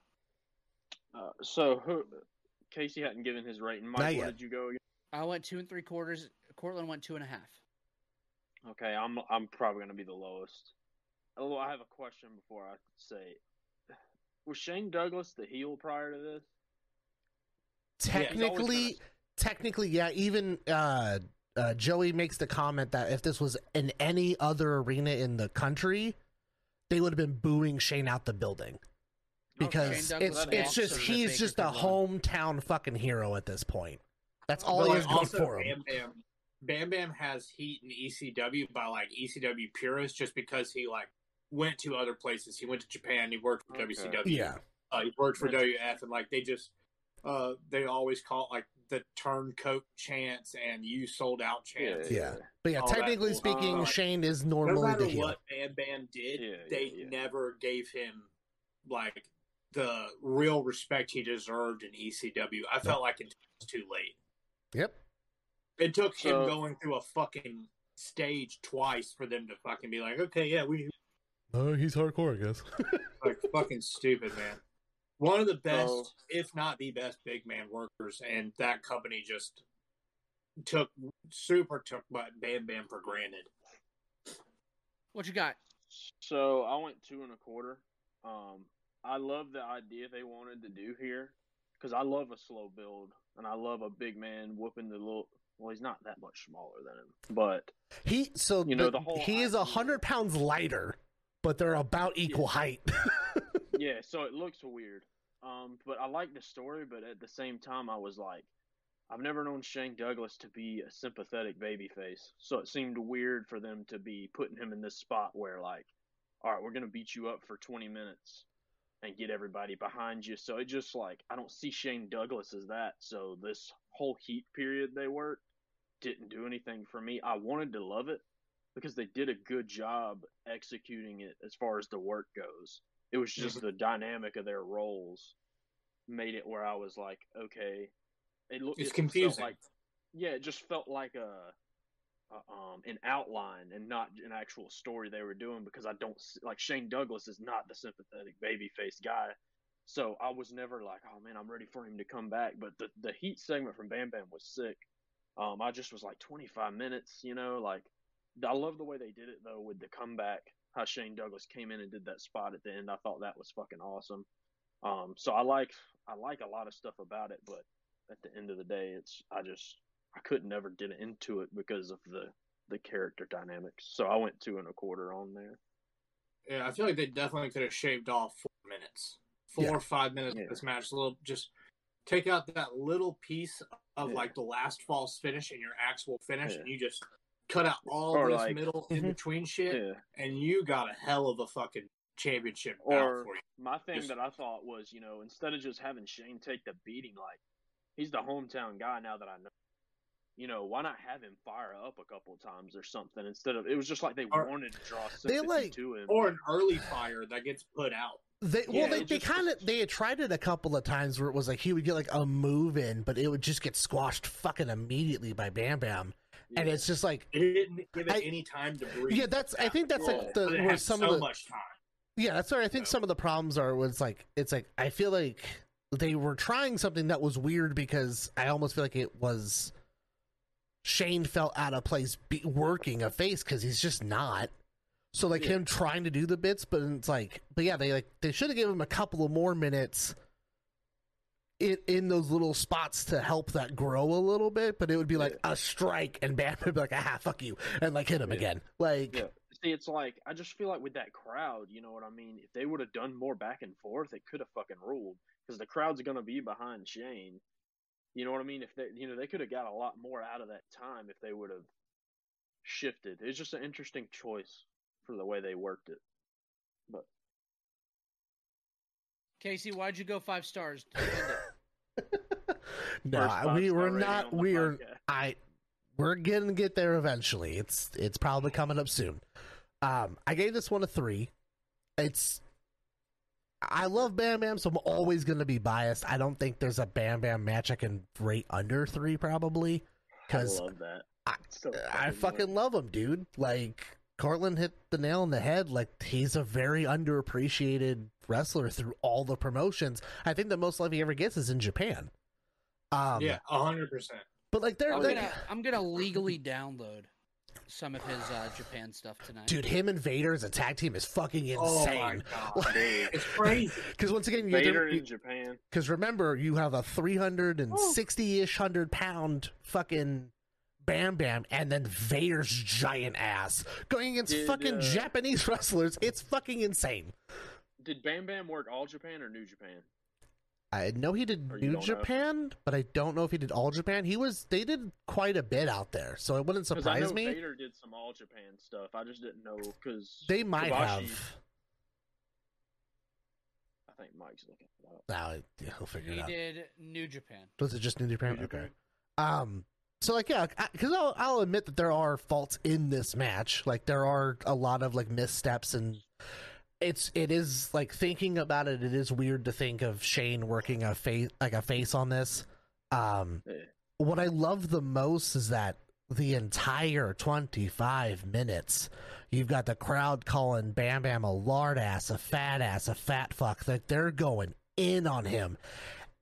Uh, so who? Casey hadn't given his rating. Mike, Not what did you go? Again? I went two and three quarters. Cortland went two and a half. Okay, I'm I'm probably gonna be the lowest. Although I have a question before I say, was Shane Douglas the heel prior to this? He's always Technically, been technically, yeah. Even uh, uh, Joey makes the comment that if this was in any other arena in the country, they would have been booing Shane out the building because Shane it's it's just he's just a could win. hometown fucking hero at this point. That's all But, he like, has going for him. Bam Bam, Bam Bam has heat in ECW by like ECW purists just because he like went to other places. He went to Japan. He worked for Okay. WCW. Yeah, uh, he worked for That's- WF, and like they just uh, they always call it like the turncoat chance and you sold out chance. Yeah. but yeah, all technically cool. speaking, Uh, Shane is No normally matter the heel. what Bam Bam did, Yeah, they yeah, yeah. never gave him like the real respect he deserved in ECW. I felt like it was too late. Yep. It took So- him going through a fucking stage twice for them to fucking be like, okay, yeah, we Oh, he's hardcore, I guess. [LAUGHS] like fucking stupid, man. One of the best, So- if not the best, big man workers, and that company just took super took but Bam Bam for granted. What you got? So I went two and a quarter. Um, I love the idea they wanted to do here because I love a slow build and I love a big man whooping the little. Well, he's not that much smaller than him, but He so You know, the whole he is a hundred pounds lighter, but they're about equal height. [LAUGHS] yeah, so it looks weird. Um, but I like the story, but at the same time, I was like, I've never known Shane Douglas to be a sympathetic babyface, so it seemed weird for them to be putting him in this spot where, like, all right, we're gonna beat you up for 20 minutes and get everybody behind you. So it just like I don't see Shane Douglas as that. So this whole heat period they worked didn't do anything for me. I wanted to love it because they did a good job executing it as far as the work goes. It was just the dynamic of their roles made it where I was like, okay, it looked It's it confusing. Like, yeah, it just felt like a, a um an outline and not an actual story they were doing because I don't like Shane Douglas is not the sympathetic babyface guy. So I was never like, oh man, I'm ready for him to come back. But the the heat segment from Bam Bam was sick. Um, I just was like 25 minutes, you know, like I love the way they did it though with the comeback. How Shane Douglas came in and did that spot at the end. I thought that was fucking awesome. Um, so I like I like a lot of stuff about it, but at the end of the day, it's I just I couldn't never get into it because of the the character dynamics. So I went two and a quarter on there. Yeah, I feel like they definitely could have shaved off four minutes, four Yeah. or five minutes Yeah. of this match. A little, just take out that little piece of Yeah. like the last false finish and your actual finish, Yeah. and you just cut out all Or, this like- middle [LAUGHS] in between shit, Yeah. and you got a hell of a fucking championship Or- for you. My thing Just- that I thought was, you know, instead of just having Shane take the beating, like he's the hometown guy now that I know. You know, why not have him fire up a couple of times or something instead of it was just like they Or- wanted to draw They, sympathy like- to him. Or an early fire that gets put out. They well, Yeah, they, they kind of they had tried it a couple of times where it was like he would get like a move in, but it would just get squashed fucking immediately by Bam Bam, and it's just like It didn't give it I- any time to breathe. yeah, that's I think that's like the where some so of the much time. yeah that's where I think some of the problems are was like it's like I feel like they were trying something that was weird because I almost feel like it was Shane felt out of place be, working a face because he's just not. So like Yeah. him trying to do the bits, but it's like, but yeah, they like they should have given him a couple of more minutes in in those little spots to help that grow a little bit. But it would be like a strike, and Bam would be like, ah, fuck you, and like hit him Yeah. again. Like, Yeah. See, it's like I just feel like with that crowd, you know what I mean. If they would have done more back and forth, it could have fucking ruled because the crowd's gonna be behind Shane. You know what I mean? If they, you know, they could have got a lot more out of that time if they would have shifted. It's just an interesting choice for the way they worked it. But Casey, why'd you go five stars? No, [LAUGHS] First five we star we're not. We're. I. We're gonna get there eventually. It's it's probably coming up soon. Um, I gave this one a three. It's. I love Bam Bam, so I'm always gonna be biased. I don't think there's a Bam Bam match I can rate under three, probably. I Because love that. I- so I fucking love him, dude. Like Cortland hit the nail on the head. Like he's a very underappreciated wrestler through all the promotions. I think the most love he ever gets is in Japan. Um, yeah, hundred percent. but like they're, I'm they're gonna I'm gonna legally download some of his uh, Japan stuff tonight. dude, him and Vader as a tag team is fucking insane. Oh my insane. god, [LAUGHS] it's crazy. Because once again, Vader you in Japan. because remember you have a three hundred and sixty ish hundred pound fucking. Bam Bam and then Vader's giant ass going against Did, fucking uh, Japanese [LAUGHS] wrestlers. It's fucking insane. Did Bam Bam work all Japan or New Japan? I know he did Or New don't know? Japan, but I don't know if he did all Japan. He was they did quite a bit out there, so it wouldn't Because I know surprise me. Vader did some all Japan stuff. I just didn't know because They might have. I think Mike's looking it up. Now yeah, he'll figure he it out. He did New Japan. Was it just New Japan? New okay. Japan. Um. So like yeah, because I'll, I'll admit that there are faults in this match. Like there are a lot of like missteps and it's it is like thinking about it. It is weird to think of Shane working a face like a face on this. Um. Yeah. what I love the most is that the entire 25 minutes, you've got the crowd calling Bam Bam a lard ass, a fat ass, a fat fuck. That they're going in on him.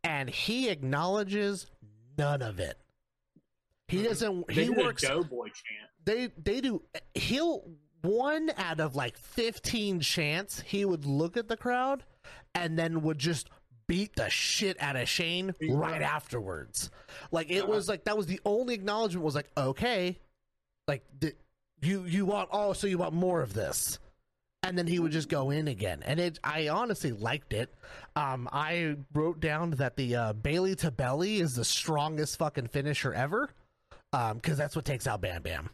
And he acknowledges none of it. He doesn't, They he did a works, Doughboy chant. they, they do, he'll, one out of like 15 chants, he would look at the crowd and then would just beat the shit out of Shane right afterwards. Like it was like that was the only acknowledgement was like okay, like th- you you want oh so you want more of this, and then he would just go in again. And it I honestly liked it. Um, I wrote down that the uh, Bailey to belly is the strongest fucking finisher ever. Um, because that's what takes out Bam Bam.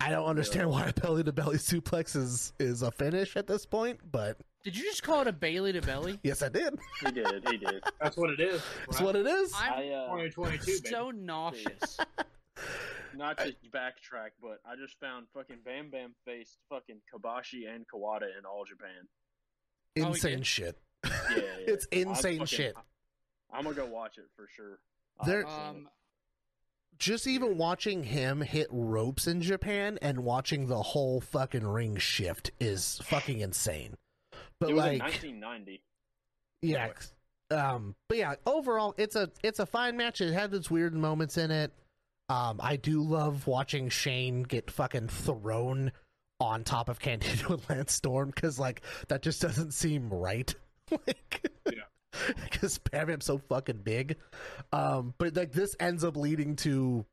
I don't understand why a belly to belly suplex is is a finish at this point, but Did you just call it a Bailey to belly? [LAUGHS] yes, I did. He did. He did. That's what it is. That's what it is. I'm I uh, 2022, baby. so nauseous. [LAUGHS] not to backtrack, but I just found fucking Bam Bam faced fucking Kobashi and Kawada in all Japan. Oh, Insane did? shit. Yeah, yeah. [LAUGHS] It's I'm insane fucking- shit. I'm gonna go watch it for sure. There- haven't seen it. Um, just even watching him hit ropes in Japan and watching the whole fucking ring shift is fucking insane. But it was in like, 1990. yeah, um, but yeah, overall, it's a it's a fine match. It had its weird moments in it. Um, I do love watching Shane get fucking thrown on top of Candido [LAUGHS] and Lance Storm because like that just doesn't seem right. [LAUGHS] like, Yeah. [LAUGHS] because Bam Bam's so fucking big. Um, but like this ends up leading to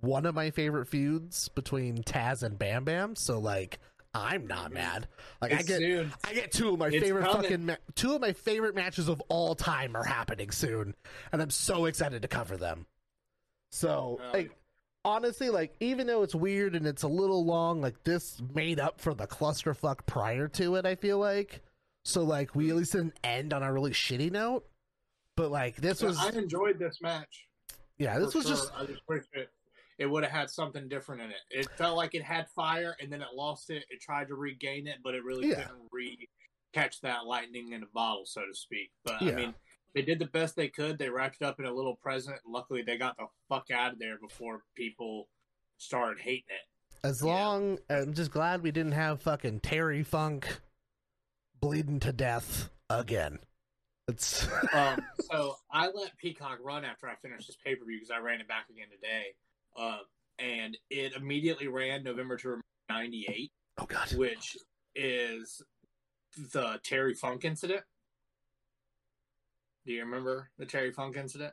one of my favorite feuds between Taz and Bam Bam. So like, I'm not mad. Like I get, soon. I get two of my It's favorite coming. fucking ma- two of my favorite matches of all time are happening soon, and I'm so excited to cover them. So Oh, like. Honestly, like even though it's weird and it's a little long, like this made up for the clusterfuck prior to it. I feel like so like we at least didn't end on a really shitty note. But like this So was I enjoyed this match. yeah, this was sure. just I just wish it, it would have had something different in it. It felt like it had fire, and then it lost it. It tried to regain it, but it really Yeah. couldn't re catch that lightning in a bottle, so to speak. But Yeah. I mean, they did the best they could. They wrapped it up in a little present. Luckily, they got the fuck out of there before people started hating it. as Yeah. long I'm just glad we didn't have fucking Terry Funk bleeding to death again. It's [LAUGHS] um, so I let Peacock run after I finished this pay per view because I ran it back again today. Um, and it immediately ran November to '98, oh god. which is the Terry Funk incident. Do you remember the Terry Funk incident?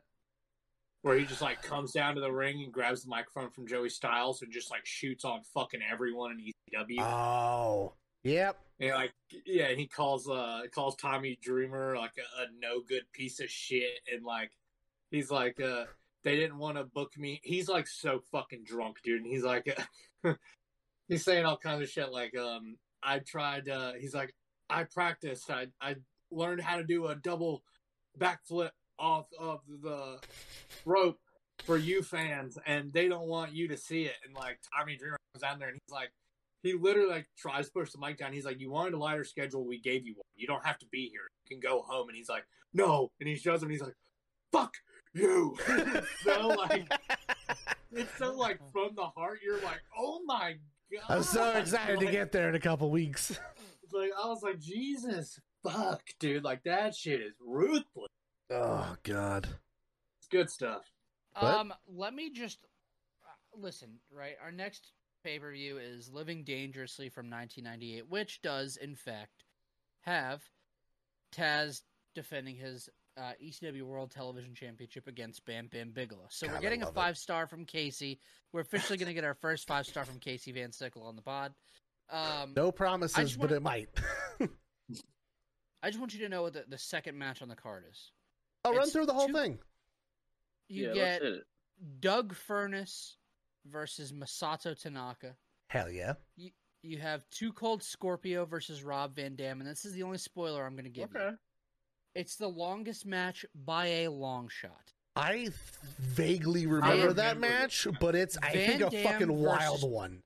Where he just like comes down to the ring and grabs the microphone from Joey Styles and just like shoots on fucking everyone in ECW. Oh. Yep. And like, yeah, he calls uh calls Tommy Dreamer like a, a no good piece of shit, and like, he's like, uh, they didn't want to book me. He's like so fucking drunk, dude, and he's like, [LAUGHS] he's saying all kinds of shit like, um, I tried. Uh, he's like, I practiced. I I learned how to do a double backflip off of the rope for you fans, and they don't want you to see it. And like Tommy Dreamer comes down there, and he's like, he literally like tries to push the mic down. He's like, "You wanted a lighter schedule, we gave you one. You don't have to be here. You can go home." And he's like, "No," and he shows him. And he's like, "Fuck you!" [LAUGHS] so like, it's so like from the heart. You're like, "Oh my god!" I'm so excited to get there in a couple weeks. it's like I was like, Jesus, fuck, dude, like that shit is ruthless. Oh God. It's good stuff. What? Um, let me just uh, listen. Right, our next pay per view is Living Dangerously from 1998, which does in fact have Taz defending his uh, ECW World Television Championship against Bam Bam Bigelow. So God, we're getting a love it. five star from Casey. We're officially going to get our first five star from Casey Van Sickle on the pod. Um, No promises, but wanna- it might. [LAUGHS] I just want you to know what the, the second match on the card is. I'll run through the whole two- thing. You yeah, get let's hit it. Doug Furnas versus Masato Tanaka. Hell yeah. You have Two Cold Scorpio versus Rob Van Dam, and this is the only spoiler I'm going to give you. Okay. It's the longest match by a long shot. I th- vaguely remember that remember match, this. but it's I Van think a Dam fucking versus- wild one.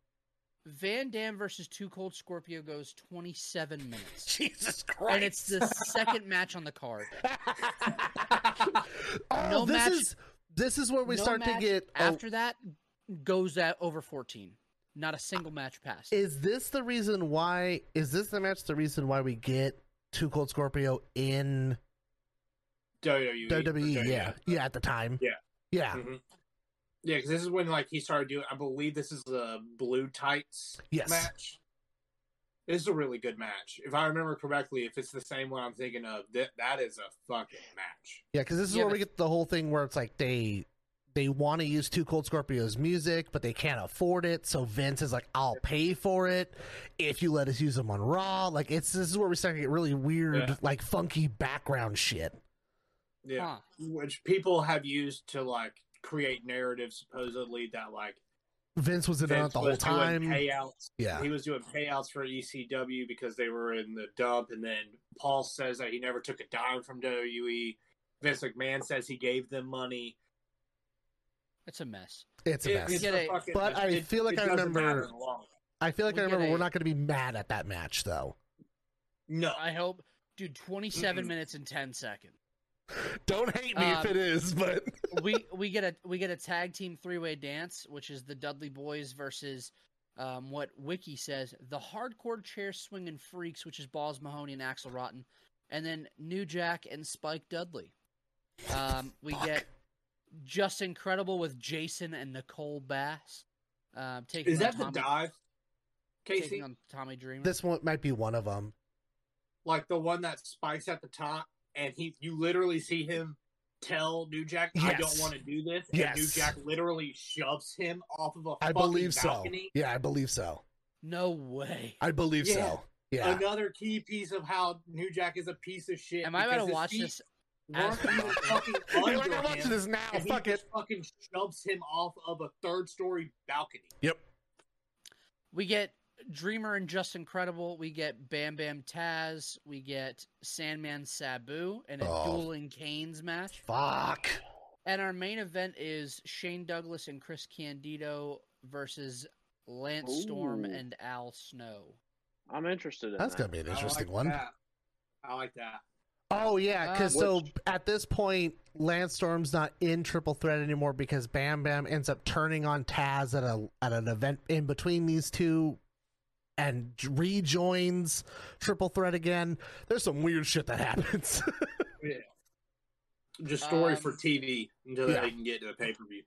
Van Dam versus Two Cold Scorpio goes 27 minutes. [LAUGHS] Jesus Christ! And it's the second match on the card. [LAUGHS] oh, No this match- is this is where we No start to match get. oh, After that, goes at over 14. Not a single match passed. is this the reason why? Is this the match? The reason why we get Two Cold Scorpio in WWE. WWE? Yeah, yeah. At the time. Yeah. Yeah. hmm Yeah, because this is when like he started doing. I believe this is the blue tights Yes. match. This is a really good match. If I remember correctly, if it's the same one I'm thinking of, that that is a fucking match. Yeah, because this is Yeah, where but- we get the whole thing where it's like they they want to use Two Cold Scorpio's music, but they can't afford it. So Vince is like, "I'll pay for it if you let us use them on Raw." Like it's this is where we start to get really weird, Yeah. like funky background shit. Yeah, Huh. which people have used to like create narratives supposedly that like Vince was in on it Vince the whole time. payouts. Yeah, He was doing payouts for ECW because they were in the dump, and then Paul says that he never took a dime from WWE. Vince McMahon says he gave them money. It's a mess. it's a It- mess. it's Get a a- fucking But mess. I It- feel like it I doesn't remember- matter in the long. I feel like we I remember a- we're not going to be mad at that match though. No, I hope. Dude, 27 Mm-mm. minutes and 10 seconds. Don't hate me Um, if it is, but [LAUGHS] we [LAUGHS] we get a we get a tag team three way dance, which is the Dudley Boys versus um, what Wiki says the hardcore chair swinging freaks, which is Balls Mahoney and Axl Rotten, and then New Jack and Spike Dudley. Um, we Fuck. get Justin Credible with Jason and Nicole Bass. Um, taking is on that the dive, Casey? taking on Tommy Dreamer. this one might be one of them. Like the one that spikes at the top, and he you literally see him tell New Jack, "I don't want to do this," Yes. and New Jack literally shoves him off of a I fucking believe balcony. so. Yeah, I believe so. no way. I believe Yeah. so. Yeah. Another key piece of how New Jack is a piece of shit. Am I about to watch feet this? Weren't we're even talking? fucking [LAUGHS] You're like, I'm watching this now. and he Fuck it. just fucking shoves him off of a third story balcony. Yep. We get Dreamer and Justin Credible. We get Bam Bam Taz. We get Sandman Sabu in a Oh. dueling Canes match. Fuck. And our main event is Shane Douglas and Chris Candido versus Lance Storm and Al Snow. I'm interested in that. That's that. gonna be an I interesting like one. that. I like that. Oh yeah, because Uh, so at this point, Lance Storm's not in Triple Threat anymore because Bam Bam ends up turning on Taz at a at an event in between these two, and rejoins Triple Threat again. There's some weird shit that happens. [LAUGHS] yeah, Just story Um, for TV until yeah. they can get to a pay per view.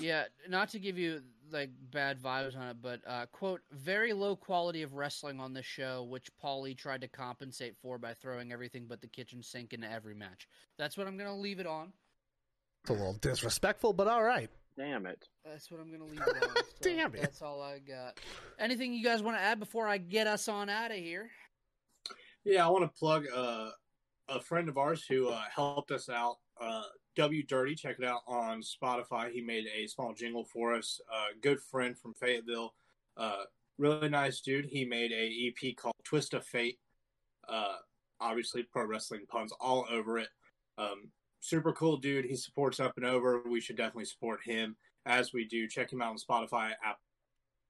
Yeah, not to give you like bad vibes on it, but uh, quote, very low quality of wrestling on this show, which Paulie tried to compensate for by throwing everything but the kitchen sink into every match. That's what I'm gonna leave it on. it's a little disrespectful, but all right. Damn it. That's what I'm gonna leave it on. [LAUGHS] So Damn it. That's all I got. Anything you guys want to add before I get us on out of here? Yeah, I want to plug uh, a friend of ours who uh, helped us out. Uh, W Dirty, check it out on Spotify. He made a small jingle for us. Uh, good friend from Fayetteville. Uh, really nice dude. He made a EP called Twist of Fate. Uh, obviously, pro wrestling puns all over it. Um, super cool dude. He supports Up and Over. We should definitely support him as we do. Check him out on Spotify, App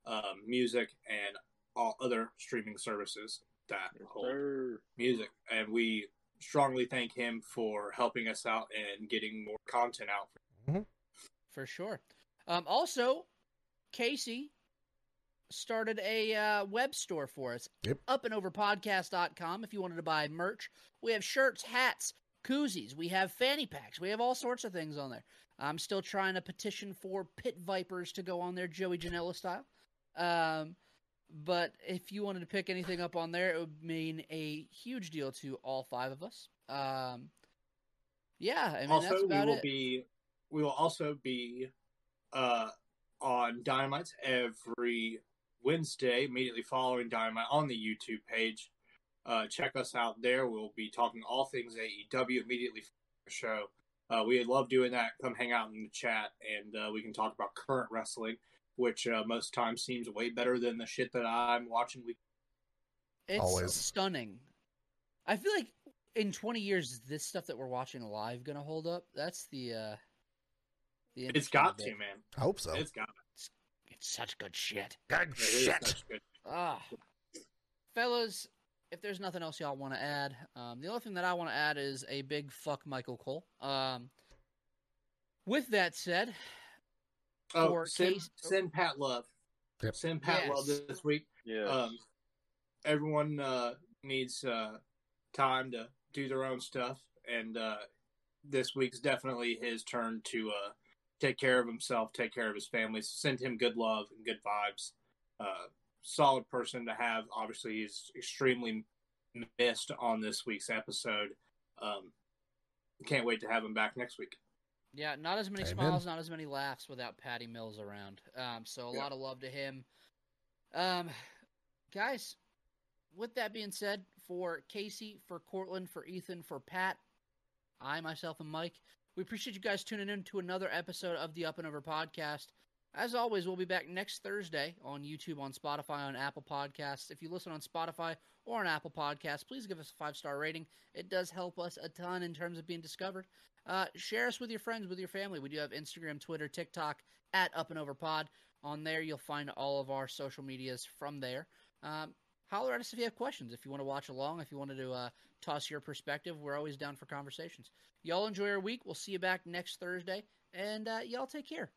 um, Music, and all other streaming services that Yes, hold sir. music. And we strongly thank him for helping us out and getting more content out. for sure. Um, also, Casey started a uh, web store for us. Yep. Up and over podcast.com if you wanted to buy merch. We have shirts, hats, koozies. We have fanny packs. We have all sorts of things on there. I'm still trying to petition for Pit Vipers to go on there, Joey Janela style. Um, but if you wanted to pick anything up on there, it would mean a huge deal to all five of us. Um, yeah, I mean also, that's we will it. be we will also be uh, on Dynamites every Wednesday, immediately following Dynamite on the YouTube page. Uh, check us out there. We'll be talking all things AEW immediately following the show. Uh, we love doing that. Come hang out in the chat, and uh, we can talk about current wrestling, which uh, most times seems way better than the shit that I'm watching. We It's Always. stunning. I feel like in 20 years, this stuff that we're watching live going to hold up? That's the. uh the it's interesting got to, man. I hope so. It's got It's such good shit. Good it. It is shit. such good. Ah, fellas, if there's nothing else y'all want to add, um, the only thing that I want to add is a big fuck Michael Cole. Um, with that said, Oh, For send, case- send Pat love. Yep. Send Pat love this week. Yes. Um, everyone uh, needs uh, time to do their own stuff, and uh, this week's definitely his turn to uh, take care of himself, take care of his family. So Send him good love and good vibes. Uh, solid person to have. Obviously, he's extremely missed on this week's episode. Um, can't wait to have him back next week. Yeah, not as many Amen. smiles, not as many laughs without Patty Mills around. Um, so a Yeah. lot of love to him. Um, guys, with that being said, for Casey, for Cortland, for Ethan, for Pat, I myself and Mike, we appreciate you guys tuning in to another episode of the Up and Over podcast. As always, we'll be back next Thursday on YouTube, on Spotify, on Apple Podcasts. If you listen on Spotify or on Apple Podcasts, please give us a five star rating. It does help us a ton in terms of being discovered. Uh, share us with your friends, with your family. We do have Instagram, Twitter, TikTok at Up and Over Pod. On there, you'll find all of our social medias from there. Um, holler at us if you have questions. If you want to watch along, if you wanted to uh, toss your perspective, we're always down for conversations. Y'all enjoy your week. We'll see you back next Thursday, and uh, y'all take care.